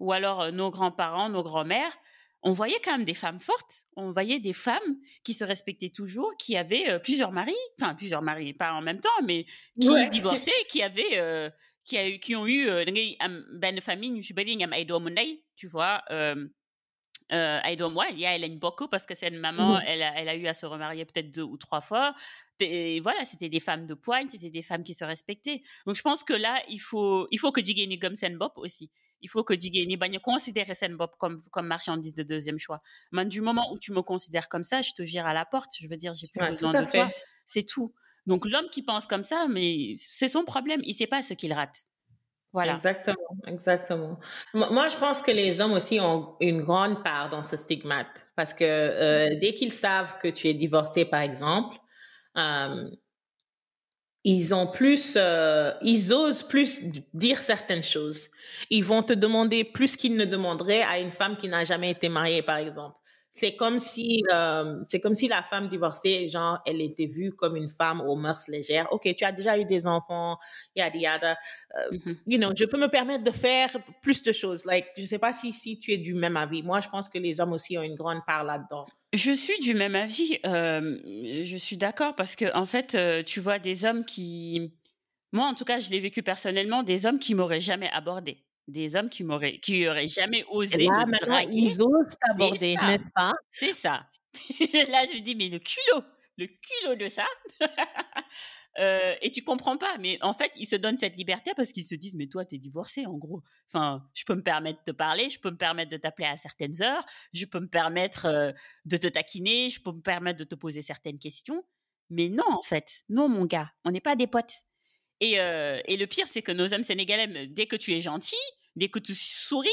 ou alors nos grands-parents, nos grands-mères, on voyait quand même des femmes fortes. On voyait des femmes qui se respectaient toujours, qui avaient plusieurs maris, enfin plusieurs maris, pas en même temps, mais qui divorçaient, qui avaient, qui, a, qui ont eu ben famille, tu vois. Euh, moi, il y a Hélène beaucoup parce que c'est une maman, elle, a, elle, a, eu à se remarier peut-être deux ou trois fois. Et voilà, c'était des femmes de poigne, c'était des femmes qui se respectaient. Donc je pense que là, il faut, il faut que Jigeni comme Senbop aussi. Il faut que Jigeni bagne considérer Senbop comme, comme marchandise de deuxième choix. Mais du moment où tu me considères comme ça, je te vire à la porte. Je veux dire, j'ai plus besoin de toi. C'est tout. Donc l'homme qui pense comme ça, mais c'est son problème. Il sait pas ce qu'il rate. Exactement, exactement. Moi, je pense que les hommes aussi ont une grande part dans ce stigmate parce que euh, dès qu'ils savent que tu es divorcé, par exemple, euh, ils ont plus, euh, ils osent plus dire certaines choses. Ils vont te demander plus qu'ils ne demanderaient à une femme qui n'a jamais été mariée, par exemple c'est comme si euh, c'est comme si la femme divorcée genre elle était vue comme une femme aux mœurs légères. Ok tu as déjà eu des enfants yada yada. Euh, mm-hmm. you know je peux me permettre de faire plus de choses. Like je sais pas si si tu es du même avis. Moi je pense que les hommes aussi ont une grande part là-dedans. Je suis du même avis euh, je suis d'accord parce que en fait tu vois des hommes qui moi en tout cas je l'ai vécu personnellement des hommes qui m'auraient jamais abordé des hommes qui m'auraient, qui auraient jamais osé. là, maintenant, ils osent t'aborder, n'est-ce pas? C'est ça. là, je me dis, mais le culot, le culot de ça? euh, et tu comprends pas, mais en fait, ils se donnent cette liberté parce qu'ils se disent, mais toi, t'es divorcé, en gros. Enfin, je peux me permettre de te parler, je peux me permettre de t'appeler à certaines heures, je peux me permettre euh, de te taquiner, je peux me permettre de te poser certaines questions. Mais non, en fait, non, mon gars, on n'est pas des potes. Et, euh, et le pire, c'est que nos hommes sénégalais, dès que tu es gentil, dès que tu souris,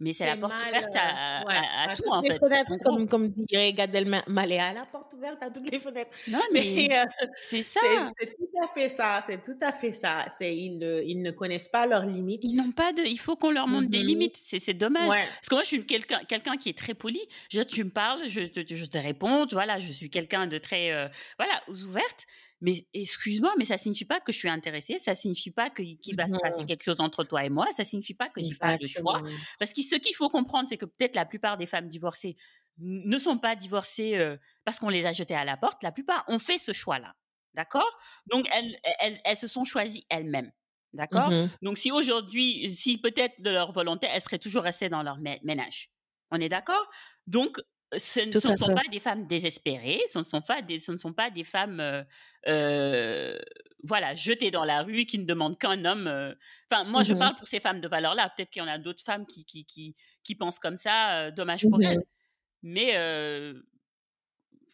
mais c'est la porte ouverte à, euh, à, tout, en fait. Fenêtres, comme, comme dirait Gad Elmaleh, la porte ouverte à toutes les fenêtres. Non, mais, euh, c'est ça. C'est tout à fait ça. C'est tout à fait ça. C'est ils, ils ne connaissent pas leurs limites. Ils n'ont pas de. Il faut qu'on leur montre des mm-hmm. limites. C'est dommage. Parce que moi, je suis quelqu'un quelqu'un qui est très poli. Je, tu me parles, je te, je te réponds. Voilà, je suis quelqu'un de très voilà ouverte. Mais excuse-moi, mais ça signifie pas que je suis intéressée, ça signifie pas qu'il va se passer quelque chose entre toi et moi, ça signifie pas que j'ai pas le choix. Parce que ce qu'il faut comprendre, c'est que peut-être la plupart des femmes divorcées ne sont pas divorcées euh, parce qu'on les a jetées à la porte. La plupart ont fait ce choix-là. D'accord? Donc, elles, elles, elles, se sont choisies elles-mêmes. D'accord? mmh Donc, si aujourd'hui, si peut-être de leur volonté, elles seraient toujours restées dans leur ménage. On est d'accord? Donc, ce ne sont, pas des femmes désespérées, ce ne sont pas des, ce ne sont pas des femmes, euh, euh, voilà, jetées dans la rue qui ne demandent qu'un homme. Euh. Enfin, moi, je mmh parle pour ces femmes de valeur-là. Peut-être qu'il y en a d'autres femmes qui, qui, qui, qui, pensent comme ça. dommage pour mmh elles. Mais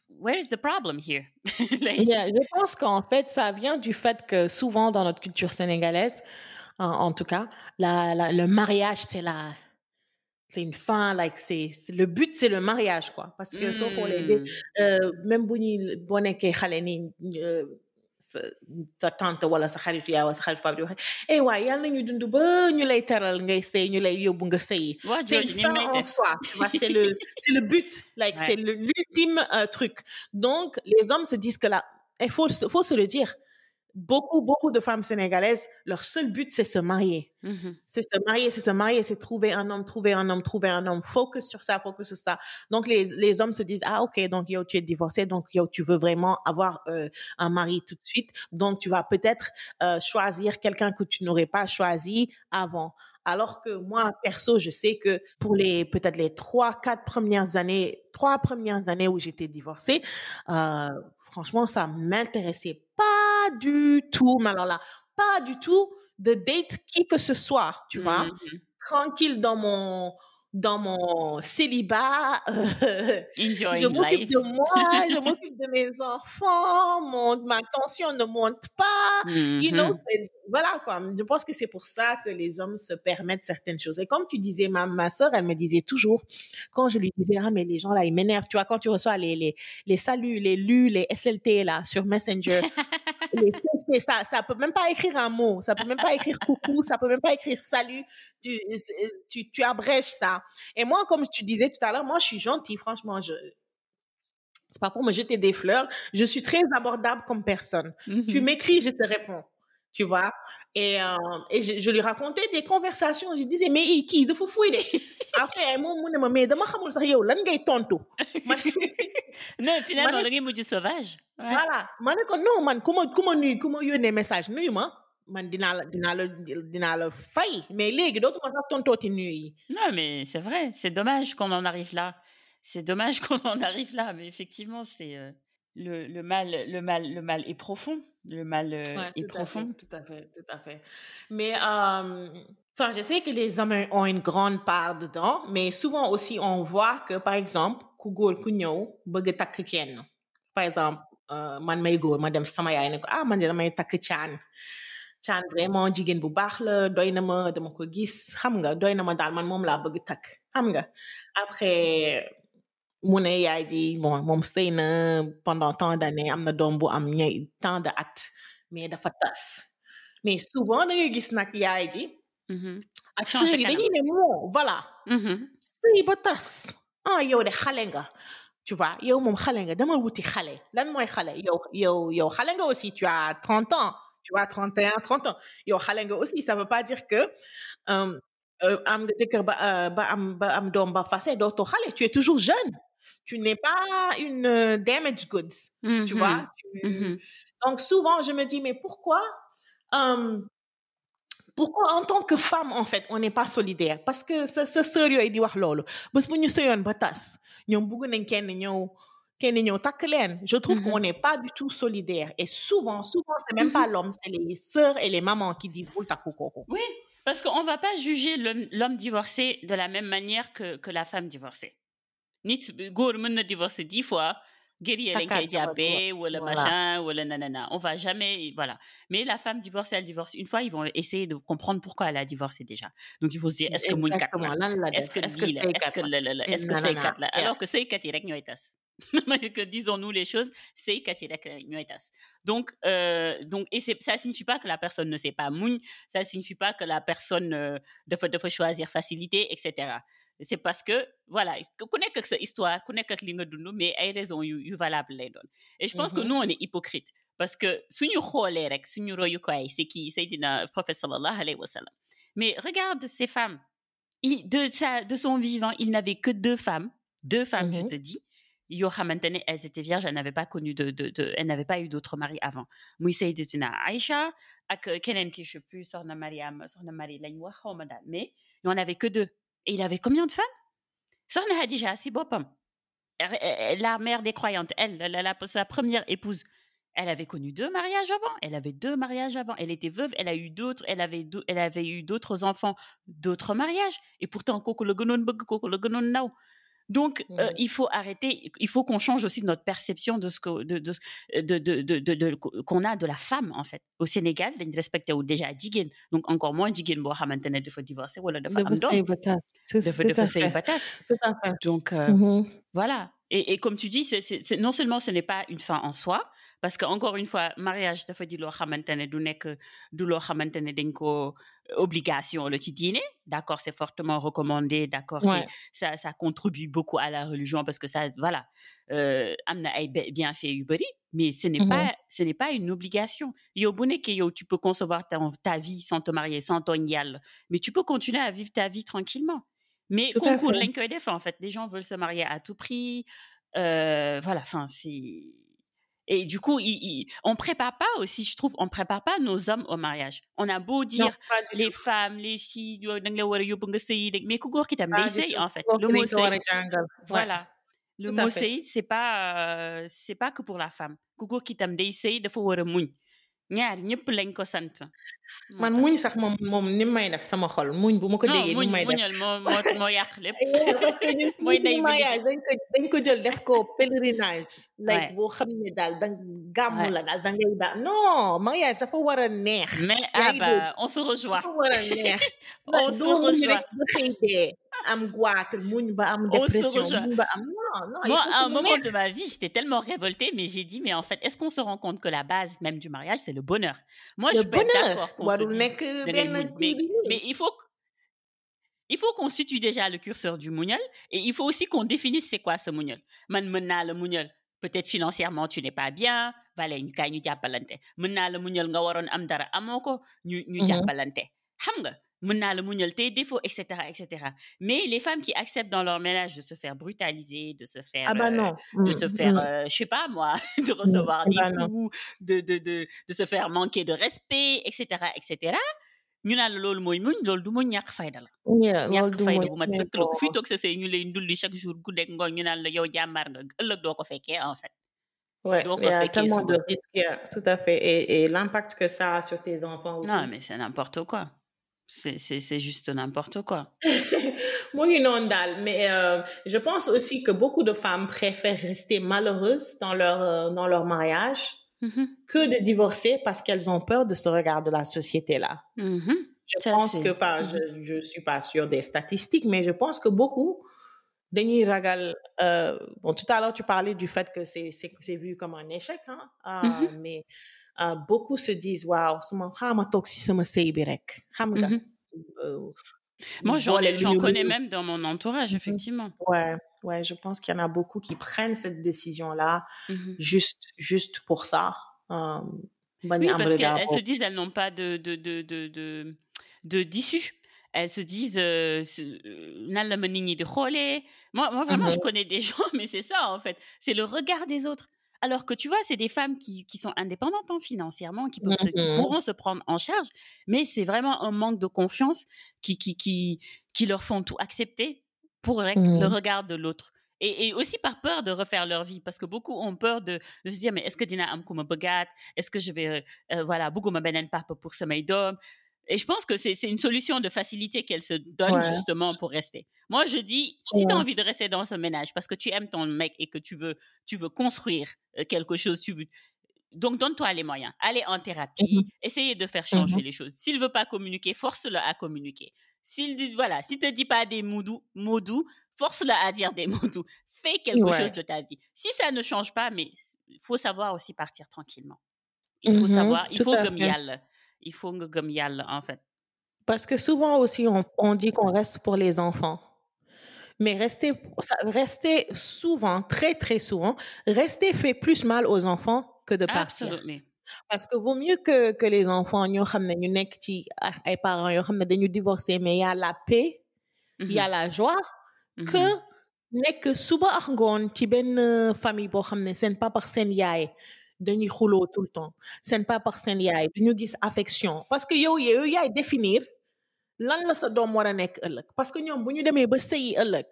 where is the problem here? je pense qu'en fait, ça vient du fait que souvent dans notre culture sénégalaise, en, tout cas, la, le mariage, c'est la, c'est une fin, like c'est le but c'est le mariage quoi, parce que sauf pour les mmh. euh, même euh, sa tante wala sa xarit yaa wala sa xarit papa di waxe eh waay yàlla nañu dund ba ñu lay teral ngay sëy ñu lay yóbbu nga sëyi. C'est une fin en soi tu vois c'est le c'est le but like ouais. c'est l'ultime euh, truc. Donc les hommes se disent que là il faut faut se le dire beaucoup, beaucoup de femmes sénégalaises, leur seul but, c'est se marier. Mmh c'est se marier, c'est se marier, c'est trouver un homme, trouver un homme, trouver un homme. Focus sur ça, focus sur ça. Donc, les, les hommes se disent, ah, ok, donc, yo, tu es divorcé, donc, yo, tu veux vraiment avoir euh, un mari tout de suite. Donc, tu vas peut-être euh, choisir quelqu'un que tu n'aurais pas choisi avant. Alors que moi, perso, je sais que pour les peut-être les trois, quatre premières années, trois premières années où j'étais divorcée, euh, franchement, ça m'intéressait pas du tout. Mais alors là, pas du tout de date qui que ce soit, tu vois. Mmh Tranquille dans mon dans mon célibat. je m'occupe de moi, je m'occupe de mes enfants, mon, ma tension ne monte pas. You know, mm-hmm. voilà quoi. Je pense que c'est pour ça que les hommes se permettent certaines choses. Et comme tu disais, ma, ma soeur, elle me disait toujours, quand je lui disais, ah, mais les gens là, ils m'énervent. Tu vois, quand tu reçois les, les, les saluts, les lus, les SLT là, sur Messenger, les ça, ça peut même pas écrire un mot, ça peut même pas écrire coucou, ça peut même pas écrire salut. Tu, tu, tu abrèges ça. Et moi, comme tu disais tout à l'heure, moi, je suis gentille, franchement, je, c'est pas pour me jeter des fleurs. Je suis très abordable comme personne. Tu mm-hmm. m'écris, je te réponds. Tu vois? Et, euh, et je, je, lui racontais des conversations. Je disais, mais qui de fou Après, moi, moi, mais dama xamul sax yow lan ngay tontu? non, finalement, da ngay mujj sauvage. Voilà. Ma ne ko non, man, ku ma ku ma nuyu ku ma yónnee message nuyu ma. man dinaa la dinaa la dinaa la fay mais léegi dootuma sax tontooti nuyu yi. non mais c'est vrai c'est dommage qu'on en arrive là c'est dommage qu'on en arrive là mais effectivement c'est euh, le, le, mal, le, mal, le mal est profond. Le mal euh, ouais, est profond. Fait, tout à fait, tout à fait. Mais, euh, enfin, je sais que les hommes ont une grande part dedans, mais souvent aussi, on voit que, par exemple, ku góor ku ñëw bëgg takk kenn. Par exemple, euh, man may góor ma dem sama yaay ne ko ah man de damay takk caan caan vraiment jigéen bu baax la doy na ma dama ko gis xam nga doy na ma daal man moom laa bëgg takk xam nga? Après mu ne yaay ji bon moom sëy na pendant tant d'années am na doom bu am ñay tant de at mais dafa tas. Mais souvent da ngay gis nag yaay ji ak sœur yi dañuy ne moo voilà. Sëy ba tas. Ah yow de xale nga. Tu vois yow moom xale nga dama wuti xale. Lan mooy xale? Yow yow yow xale nga aussi tu as 30 ans. Tu vois 31 30 ans. Yow xale nga aussi ça veut pas dire que euh, am nga jëkkër ba ba am ba am doom ba fase dootoo xale. Tu es toujours jeune tu n'es pas une euh, damaged goods, mm -hmm. tu vois? Tu... Mm -hmm. Donc souvent, je me dis, mais pourquoi, euh, pourquoi en tant que femme, en fait, on n'est pas solidaire? Parce que ce, ce sérieux, il dit, lolo. Bas bu ñu sëyoon ba tas, ñoom bëgg nañ kenn ñëw kenn ñëw takk leen. Je trouve mm -hmm. qu'on n'est pas du tout solidaire. Et souvent, souvent, c'est même pas l'homme, c'est les sœurs et les mamans qui disent. Oui, parce qu'on va pas juger l'homme divorcé de la même manière que, que la femme divorcée. Nit góor mën na divorcer dix fois guerrier koy jàppee wala machin wala nanana. On va jamais voilà. Mais la femme divorcée elle divorce. Une fois ils vont essayer de comprendre pourquoi elle a divorcé déjà. Donc il faut se dire est-ce que la est-ce que est-ce que est-ce que la alors que sëykat yi rek ñooy tas que disons-nous les choses sëykat yi rek ñooy tas donc euh, donc et c'est ça signifie pas que la personne ne sait pas muñ ça signifie pas que la personne euh, dafa dafa choisir facilité etc c'est parce que voilà ku nekk ak sa histoire ku nekk ak li nga dund mais ay raisons yu yu valable lay doon. Et je pense mm -hmm. que nous on est hypocrite parce que suñu xoolee rek suñu royukaay c'est qui? Seydina prophète sallallahu alayhi wa sallam. Mais regarde ces femmes. Il, de sa de son vivant il n'avait que deux femmes deux femmes je Mhm. te dis yoo xamante ne elles étaient vierges elles n'avaient pas connu de de de elles n'avaient pas eu d'autres maris avant. Muy Sayyidatuna Aïcha ak keneen ki je sais plus soxna Mariam soxna Marie lañ wax xawma daal mais il en avait que deux et il avait combien de femmes soxna Hadija si boppam elle- elle- la mère des croyantes, elle, la, sa première épouse, elle avait connu deux mariages avant. Elle avait deux mariages avant. Elle était veuve. Elle a eu d'autres. Elle avait, elle avait eu d'autres enfants, d'autres mariages. Et pourtant, Donc, euh, Mhm. il faut arrêter. Il faut qu'on change aussi notre perception de ce que, de, de, de, de, de, de- de- qu'on a de la femme en fait. Au Sénégal, dañ respecté wu déjà jigéen. Donc encore moins jigéen boo xamante ne dafa divorcé wala dafa am doom. Dafa dafa sëy fait. ba tas. Tout à fait. Donc euh, Mhm. voilà. Et, et comme tu dis, c'est, c'est, c'est- non seulement ce n'est pas une fin en soi, parce que encore une fois, mariage dafa di loo xamante ne du nekk du loo xamante ne dañ ko obligation la ci diine. D'accord, c'est fortement recommandé. D'accord, Ouais. ça, ça contribue beaucoup à la religion parce que ça, voilà, euh, am na ay bienfaits yu bari, mais ce n'est Mhm. pas, ce n'est pas une obligation. Yow bu nekkee yow, tu peux concevoir ta, ta vie sans te marier, sans tooñ yàlla, mais tu peux continuer à vivre ta vie tranquillement. Mais Tout concours lañ koy def en fait. Les gens veulent se marier à tout prix. Euh, voilà, enfin, c'est. Et du coup, il- il- on prépare pas aussi, je trouve, on prépare pas nos hommes au mariage. On a beau Non, dire du les tout. femmes, les filles, mais sëy tout. en fait. Le mot voilà. Le mot c'est pas, euh, c'est pas que pour la femme. Ku góor ki tam day sëy dafa war a muñ. ñaar lañ ko sant. Man muñ sax moom moom ni may def sama xol muñ bu ma ko non déggee ni muñ may def. muñal moo moo moo yàq lépp. Yeah, parce que ñun mooy suñu ndey bi mariage dañ ko dañ ko jël def ko pèlerinage. like Ouais. boo xam ne daal da gàmmu Ouais. la daal da ngay daal non mariage dafa war a neex. Mais ah bah, on se rejoint. dafa war a neex. On se doo muñ rejoint. rek ba xëy dee am goitre muñ ba am On se dépression rejoint. muñ ba am non non il Moi, à un moment de ma vie, j'étais tellement révoltée, mais j'ai dit, mais en fait, est-ce qu'on se rend compte que la base même du mariage, c'est le bonheur? Moi, le je d'accord qu'on se dise nekk benn mais, mais il faut il faut qu'on situe déjà le curseur du muñal et il faut aussi qu'on définisse c'est quoi ce muñal. Man mën naa la muñal peut-être financièrement tu n'es pas bien, vale ñu kaay ñu jàppalante. Mën naa la muñal nga waroon am dara amoo ko ñu ñu Mhm. jàppalante. Xam nga mën naa la muñal tes défauts etc etc. Mais les femmes qui acceptent dans leur ménage de se faire brutaliser, de se faire ah bah euh, non de Mm, se faire, mm, euh, je sais pas moi, de mm. recevoir Ah des bah non coups, de, de, de, de se faire manquer de respect, etc., etc. ñu naan la loolu mooy muñ loolu du muñ ñàkk fayda la ñàkk fayda bu mat sëkk la ku fi toog sa sëy ñu lay ndulli chaque jour guddeeg ngoon ñu naan la yow jàmbaar nga ëllëg doo ko fekkee en fait Ouais, doo il y a tellement de risques, yeah, tout à fait. Et, et l'impact que ça a sur tes enfants non aussi. mais c'est n'importe quoi c'est juste n'importe quoi Moi, know, Ndal, mais euh, je pense aussi que beaucoup de femmes préfèrent rester malheureuses dans leur, euh, dans leur mariage Mhm, que de divorcer parce qu'elles ont peur de ce regard de la société-là. mhm. Je ça pense que, enfin, mhm. je, je suis pas sûre des statistiques, mais je pense que beaucoup, dañuy ragal, euh, bon, tout à l'heure, tu parlais du fait que c'est, vu comme un échec, hein, Mhm, mais beaucoup se disent, waaw, suma xaama toog si sama sëy bi rek, xam nga, euh, moi j'en connais même dans mon entourage Mhm. effectivement Ouais, ouais, je pense qu'il y en a beaucoup qui prennent cette décision-là Mhm. juste, juste pour ça. Euh, bañ Oui, parce qu'elles se disent elles n'ont pas de de de de de, de d'issue. Elles se disent euh, euh, ma. Moi, moi vraiment, je Mhm. connais des gens, mais c'est ça en fait. C'est le regard des autres. Alors que tu vois, c'est des femmes qui, qui sont indépendantes hein, financièrement, qui, peuvent se, qui Mhm. pourront se prendre en charge, mais c'est vraiment un manque de confiance qui, qui, qui, qui leur font tout accepter pour le Mhm. regard de l'autre. Et, et aussi par peur de refaire leur vie, parce que beaucoup ont peur de, de se dire, mais est-ce que dina am ku ma bëggaat Est-ce que je vais, euh, euh, voilà, bëgguma beneen papa pour samay doom Et je pense que c'est une solution de facilité qu'elles se Ouais, justement pour rester. Moi, je dis, si tu as envie de rester dans ce ménage parce que tu aimes ton mec et que tu veux, tu veux construire euh, quelque chose, tu veux, donc donne-toi les moyens. Allez en thérapie, Mhm. essayez de faire changer Mhm. les choses. S'il veut pas communiquer, force-le à communiquer. S'il dit, voilà, s'il te dit pas des mots doux, mots doux, force-le à dire des mots doux. Fais quelque Ouais. chose de ta vie. Si ça ne change pas, mais il faut savoir aussi partir tranquillement. Il faut Mhm, savoir, il tout faut fait. yàlla. Il faut nga gëm yàlla, en fait. Parce que souvent aussi, on, on dit qu'on reste pour les enfants. Mais rester, rester souvent, très très souvent, rester fait plus mal aux enfants que de partir. Absolutely. parce que vaut mieux que que les enfants ñoo xam ne ñu nekk ci ay parents yoo xam ne dañu divorcer mais y a la paix il y a la joie que nekk suba ak ngoon ci benn famille boo xam ne seen papa ak seen yaay dañuy xuloo tout le temps. Seen papa ak seen yaay duñu gis affection. Parce que yow yow yaay définir lan la sa doom war a nekk ëllëg. Parce que ñoom bu ñu demee ba sëyi ëllëg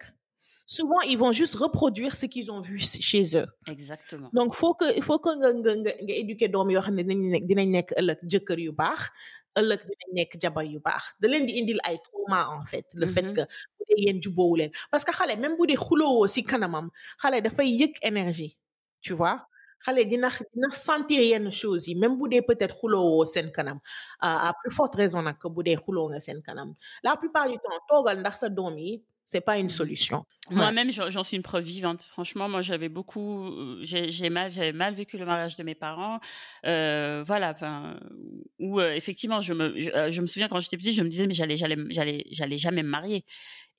souvent ils vont juste reproduire ce qu'ils ont vu chez eux. Exactement. Donc faut que il faut que nga nga nga nga éduquer doom yoo xam ne dinañ nekk dinañ nekk ëllëg jëkkër yu baax ëllëg dinañ nekk jabar yu baax. Da leen di indil ay trauma en fait le fait que bu dee yéen leen. Parce que xale même bu dee xulowoo si kanamam xale dafay yëg énergie tu vois? Xale dina dina sentir yenn choses yi même bu dee peut-être xulowoo seen kanam. À plus forte raison nag bu dee xuloo nga seen kanam. La plupart du temps toogal ndax sa doom yi c'est pas une solution. Moi-même, j'en suis une preuve vivante. Franchement, moi, j'avais beaucoup, j'ai mal, j'avais mal vécu le mariage de mes parents. Euh, voilà, enfin, où euh, effectivement, je me, je, je, me souviens quand j'étais petite, je me disais mais j'allais, j'allais, j'allais, j'allais jamais me marier.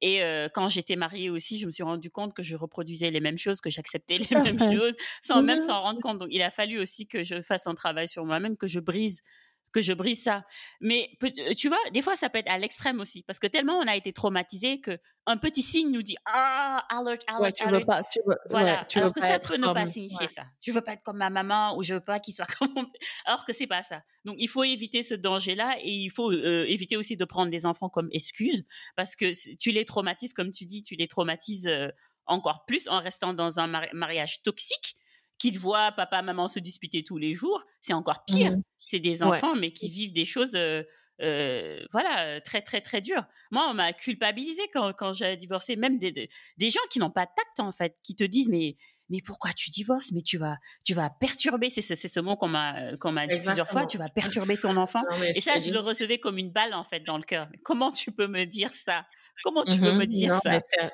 Et euh, quand j'étais mariée aussi, je me suis rendu compte que je reproduisais les mêmes choses, que j'acceptais les mêmes choses, sans même s'en rendre compte. Donc, il a fallu aussi que je fasse un travail sur moi-même, que je brise que je brise ça. Mais tu vois, des fois, ça peut être à l'extrême aussi, parce que tellement on a été traumatisé que un petit signe nous dit ah alert alert ouais, tu alert. Veux pas, tu veux, voilà. Ouais, tu Alors veux que pas ça peut ne pas signifier ouais. ça. Je veux pas être comme ma maman ou je veux pas qu'il soit comme mon... Alors que c'est pas ça. Donc il faut éviter ce danger-là et il faut euh, éviter aussi de prendre des enfants comme excuse parce que tu les traumatises, comme tu dis, tu les traumatises euh, encore plus en restant dans un mari- mariage toxique qu'ils voient papa maman se disputer tous les jours. C'est encore pire. Mhm. C'est des Ouais. enfants mais qui vivent des choses. euh, euh, voilà, euh, très très très dures. Moi, on m'a culpabilisé quand, quand j'ai divorcé, même des, des, des gens qui n'ont pas de tact en fait, qui te disent mais mais pourquoi tu divorces? Mais tu vas tu vas perturber. C'est ce, mot qu'on m'a qu'on m'a dit plusieurs fois. Tu vas perturber ton enfant. Non, Et ça, je le recevais comme une balle en fait dans le cœur. Mais comment tu peux me dire ça? Comment tu peux Mhm. me dire Non, ça? c'est-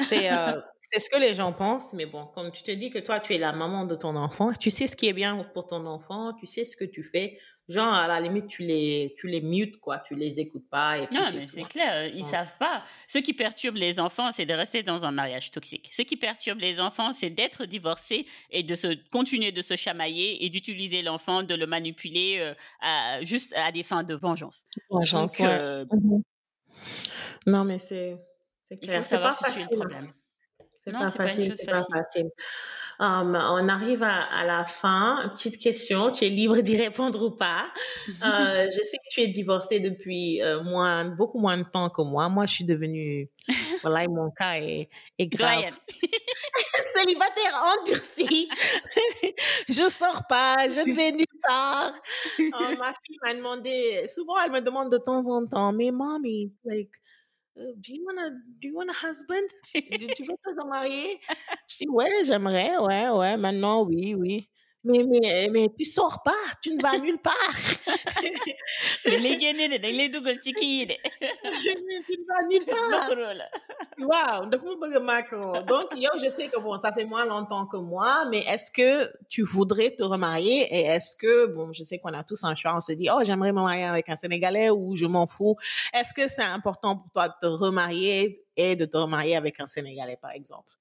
C'est euh, c'est ce que les gens pensent, mais bon, comme tu te dis que toi, tu es la maman de ton enfant, tu sais ce qui est bien pour ton enfant, tu sais ce que tu fais. Genre, à la limite, tu les, tu les mutes, quoi, tu les écoutes pas. Et puis Non, mais c'est hein. clair, ils Ouais. savent pas. Ce qui perturbe les enfants, c'est de rester dans un mariage toxique. Ce qui perturbe les enfants, c'est d'être divorcé et de se continuer de se chamailler et d'utiliser l'enfant, de le manipuler euh, à, juste à des fins de vengeance. Vengeance, Donc, ouais. euh, Mhm. Non, mais c'est clair. faut C'est pas facile. le problème. C'est pas pas facile, c'est pas facile. facile. Um, on arrive à, à la fin. Petite question, tu es libre d'y répondre ou pas? Euh, je sais que tu es divorcée depuis euh, moins, beaucoup moins de temps que moi. Moi, je suis devenue, voilà, et mon cas est, est grave. Célibataire endurci. je sors pas, je ne vais nulle part. Euh, ma fille m'a demandé, souvent elle me demande de temps en temps, mais mommy, like, do you wanna, do you want a husband? Tu tu veux te marier? Je dis, ouais, j'aimerais, ouais, ouais, maintenant, oui, oui. Mais, mais, mais tu sors pas, tu ne vas nulle part. Tu ne vas nulle part. Wow. Donc, yo, je sais que bon, ça fait moins longtemps que moi, mais est-ce que tu voudrais te remarier et est-ce que, bon, je sais qu'on a tous un choix, on se dit, oh, j'aimerais me marier avec un Sénégalais ou je m'en fous. Est-ce que c'est important pour toi de te remarier et de te remarier avec un Sénégalais, par exemple?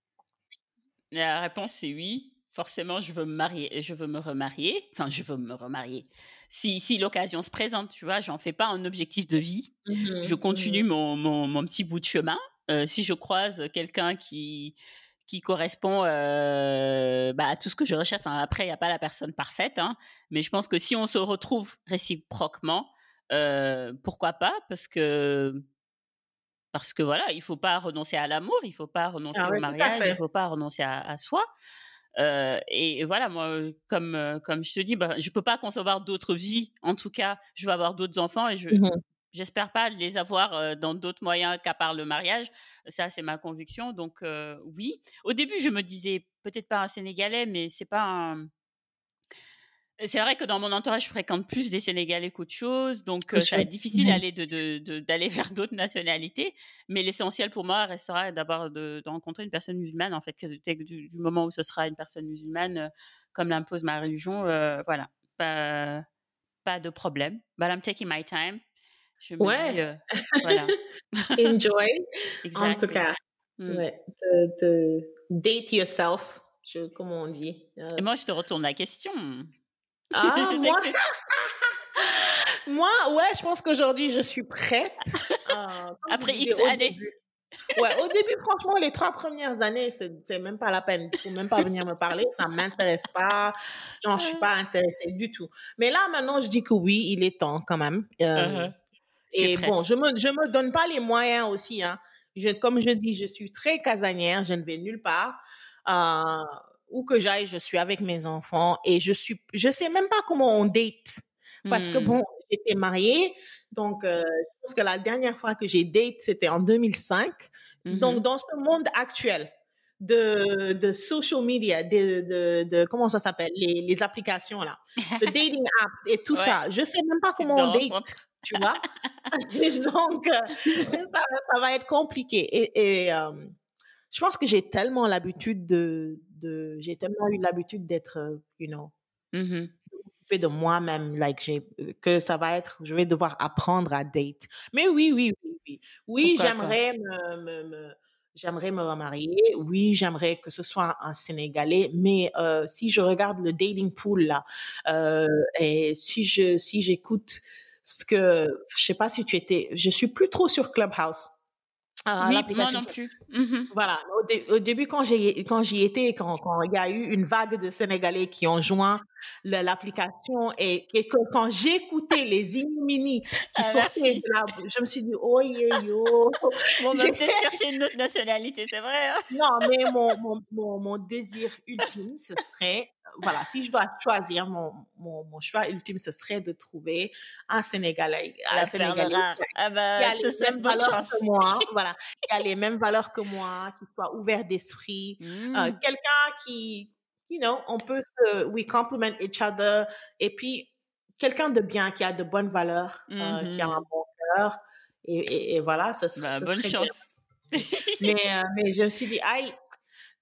La réponse c'est oui. Forcément, je veux me marier, je veux me remarier. Enfin, je veux me remarier. Si, si l'occasion se présente, tu vois, j'en fais pas un objectif de vie. Je continue mon, mon, mon petit bout de chemin. Euh, si je croise quelqu'un qui qui correspond euh, bah, à tout ce que je recherche. Enfin, après, il n'y a pas la personne parfaite, hein, mais je pense que si on se retrouve réciproquement, euh, pourquoi pas? Parce que parce que voilà, il faut pas renoncer à l'amour, il faut pas renoncer Ah au oui, mariage, il faut pas renoncer à, à soi. Euh, et, voilà, moi, euh, comme euh, comme je te dis, bah, je peux pas concevoir d'autres vies. En tout cas, je veux avoir d'autres enfants et je Mhm. j'espère pas les avoir dans d'autres moyens qu'à part le mariage. Ça, c'est ma conviction. Donc euh, oui. Au début, je me disais peut-être pas un Sénégalais, mais c'est pas un. C'est vrai que dans mon entourage, je fréquente plus des Sénégalais qu'autre chose, donc euh, ça va être difficile Mhm. d'aller de, de, vers d'autres nationalités. Mais l'essentiel pour moi restera d'avoir de, rencontrer une personne musulmane, en fait, que du, du moment où ce sera une personne musulmane, euh, comme l'impose ma religion, euh, voilà, pas, pas de problème. But I'm taking my time. Je me Ouais. dis, voilà. Enjoy. en tout cas, Mm. ouais, date yourself, je, comme on dit. Et moi, je te retourne la question. Ah, moi... moi, ouais, je pense qu'aujourd'hui, je suis prête. Euh, Après X années. Ouais, au début, franchement, les trois premières années, c'est même pas la peine. Il faut même pas venir me parler. Ça m'intéresse pas. Genre, je suis pas intéressée du tout. Mais là, maintenant, je dis que oui, il est temps quand même. Euh, uh-huh. Et bon, je me, je me donne pas les moyens aussi. Hein. Je, comme je dis, je suis très casanière. Je ne vais nulle part. Euh, où que j'aille, je suis avec mes enfants et je suis, je sais même pas comment on date. Parce que hmm. bon, j'étais mariée, donc euh, je pense que la dernière fois que j'ai date, c'était en 2005. Donc, mm-hmm. dans ce monde actuel de, de social media, de, de, de comment ça s'appelle, les, les, applications là, de dating apps et tout ça, je sais même pas comment on date. Tu vois? donc, euh, ça, ça, va être compliqué. Et, et euh, je pense que j'ai tellement l'habitude de, de j'ai tellement eu l'habitude d'être, you know, mm-hmm de moi-même, like j'ai, que ça va être, je vais devoir apprendre à date. Mais oui, oui, oui, oui. Oui, j'aimerais me, me, j'aimerais me remarier. Oui, j'aimerais que ce soit un Sénégalais. Mais euh, si je regarde le dating pool là, euh, et si je, si j'écoute ce que, je sais pas si tu étais, je suis plus trop sur Clubhouse. Ah, oui, moi non plus. Mmh voilà. Au, début, quand j'ai quand j'y étais, quand, il y a eu une vague de Sénégalais qui ont joint l'application et, et, que quand j'écoutais les Illumini qui ah, sortaient de la, je me suis dit oh yeah yo. Bon, j'ai peut-être chercher une autre nationalité, c'est vrai. Hein? non, mais mon, mon, mon, mon désir ultime, ce serait voilà, si je dois choisir mon, mon, mon, choix ultime, ce serait de trouver un Sénégalais, un Sénégalais ah bah, qui a les mêmes valeurs que moi, voilà, qui a les mêmes valeurs que moi, qui soit ouvert d'esprit, euh, mmh. quelqu'un qui, you know, on peut se, we complement each other, et puis quelqu'un de bien, qui a de bonnes valeurs, euh, qui a mmh un bon cœur, et, et, voilà, ça, bah, ça bonne serait chance. mais, euh, mais je me suis dit, aïe,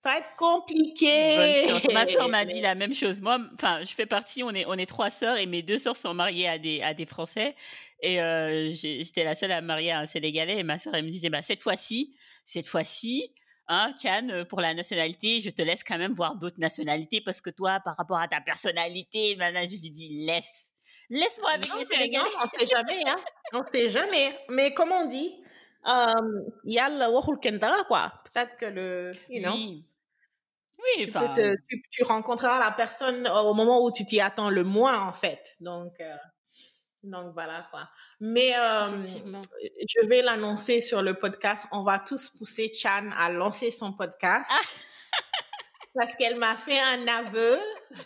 ça va être compliqué. Ma soeur m'a dit la même chose. Moi, enfin, je fais partie, on est, on est trois sœurs et mes deux sœurs sont mariées à des, à des Français. Et euh, j'étais la seule à me marier à un Sénégalais. Et ma sœur, elle me disait, bah, cette fois-ci, cette fois-ci, hein, Tiane, pour la nationalité, je te laisse quand même voir d'autres nationalités parce que toi, par rapport à ta personnalité, maintenant, je lui dis, laisse. Laisse-moi avec les Sénégalais. Non, on sait jamais, hein. On sait jamais. Mais comme on dit, il y a le quoi. Peut-être que le, you know. Oui, tu, tu, tu, rencontreras la personne au moment où tu t'y attends le moins, en fait. Donc, euh, donc voilà quoi. Mais euh, je vais l'annoncer sur le podcast. On va tous pousser Chan à lancer son podcast ah! parce qu'elle m'a fait un aveu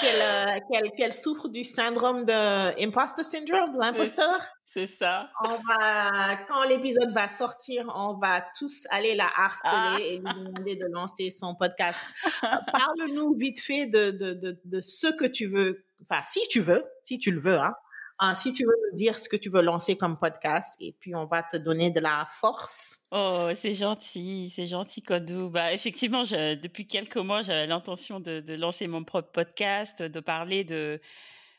qu'elle qu'elle qu'elle souffre du syndrome de imposter syndrome, l'imposteur. C'est ça. On va, quand l'épisode va sortir, on va tous aller la harceler ah. et lui demander de lancer son podcast. Parle-nous vite fait de, de, de, de, ce que tu veux, enfin, si tu veux, si tu le veux, hein, hein, si tu veux nous dire ce que tu veux lancer comme podcast, et puis on va te donner de la force. Oh, c'est gentil, c'est gentil, Kodou. Bah, effectivement, je, depuis quelques mois, j'avais l'intention de, de lancer mon propre podcast, de parler de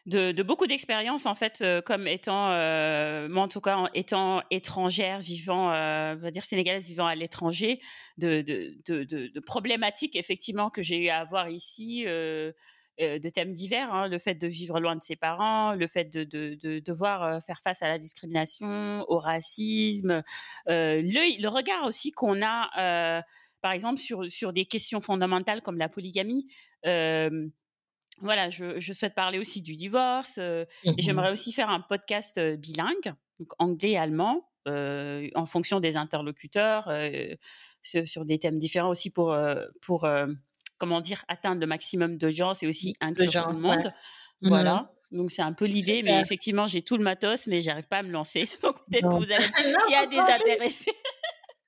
de, beaucoup d'expériences en fait euh, comme étant euh, moi en tout cas étant étrangère vivant euh, on va dire sénégalaise vivant à l'étranger de, problématiques effectivement que j'ai eu à avoir ici de thèmes divers hein, le fait de vivre loin de ses parents le fait de, de, devoir faire face à la discrimination au racisme le, le regard aussi qu'on a par exemple sur sur des questions fondamentales comme la polygamie voilà, je, je, souhaite parler aussi du divorce. Euh, et mmh j'aimerais aussi faire un podcast euh, bilingue, donc anglais et allemand, euh, en fonction des interlocuteurs, sur, sur, des thèmes différents aussi pour, pour comment dire, atteindre le maximum d'audience et aussi inclure tout le monde. Mmh voilà. Donc c'est un peu l'idée, mais effectivement j'ai tout le matos, mais j'arrive pas à me lancer. Donc peut-être que vous allez, s'il y a des intéressés.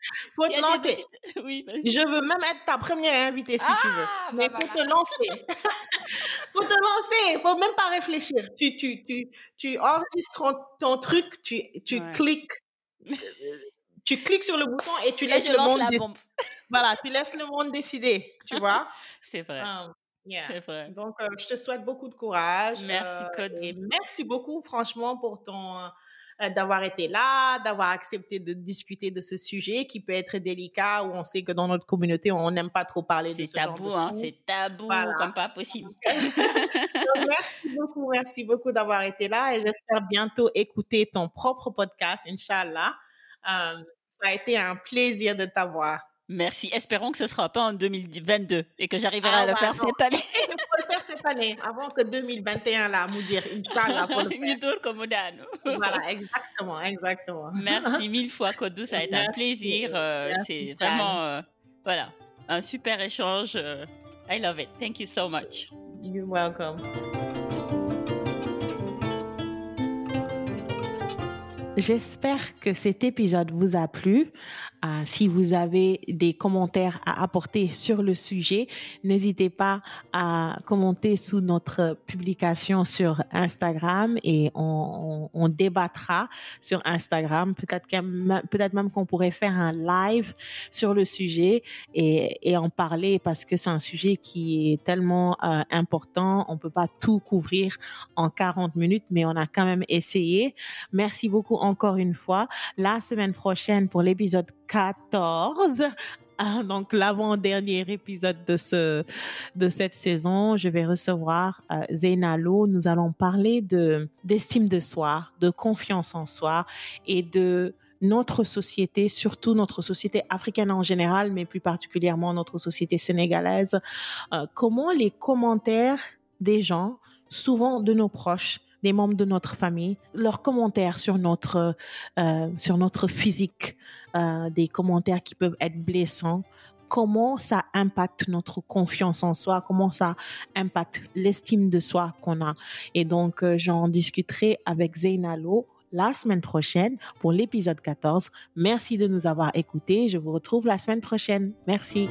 Faut te lancer. Oui, je veux même être ta première invitée si tu veux. Ah, mais bah, faut te lancer. faut te lancer. Faut même pas réfléchir. Tu, tu, tu, tu enregistres ton, truc, tu, tu cliques. Tu cliques sur le bouton et tu laisses le monde voilà tu laisses le monde décider tu vois? C'est vrai um, vrai donc euh, je te souhaite beaucoup de courage merci euh, et merci beaucoup franchement pour ton euh, d'avoir été là, d'avoir accepté de discuter de ce sujet qui peut être délicat où on sait que dans notre communauté, on n'aime pas trop parler de ce tabou, genre de hein, C'est tabou, comme pas possible. merci beaucoup, merci beaucoup d'avoir été là et j'espère bientôt écouter ton propre podcast, Inch'Allah. Euh, ça a été un plaisir de t'avoir. Merci. Espérons que ce ne sera pas en 2022 et que j'arriverai à le faire cette année. Il faut le faire cette année, avant que 2021, là, dire Inch'Allah, pour le faire. voilà, exactement, exactement. Merci mille fois, Kodou. Ça a été un plaisir. Euh, c'est vraiment, euh, voilà, un super échange. Euh, I love it. Thank you so much. You're welcome. J'espère que cet épisode vous a plu. Euh, si vous avez des commentaires à apporter sur le sujet, n'hésitez pas à commenter sous notre publication sur Instagram et on, on, débattra sur Instagram. Peut-être peut-être même qu'on pourrait faire un live sur le sujet et, en parler parce que c'est un sujet qui est tellement euh, important. On peut pas tout couvrir en 40 minutes, mais on a quand même essayé. Merci beaucoup encore une fois. La semaine prochaine pour l'épisode 14. Ah, donc l'avant-dernier épisode de ce de cette saison, je vais recevoir euh, Zainalo. Nous allons parler de d'estime de soi, de confiance en soi et de notre société, surtout notre société africaine en général, mais plus particulièrement notre société sénégalaise. Euh, comment les commentaires des gens, souvent de nos proches, des membres de notre famille, leurs commentaires sur notre euh, sur notre physique, euh, des commentaires qui peuvent être blessants. Comment ça impacte notre confiance en soi, comment ça impacte l'estime de soi qu'on a? Et donc, euh, j'en discuterai avec Zainalo la semaine prochaine pour l'épisode 14. Merci de nous avoir écoutés. Je vous retrouve la semaine prochaine. Merci.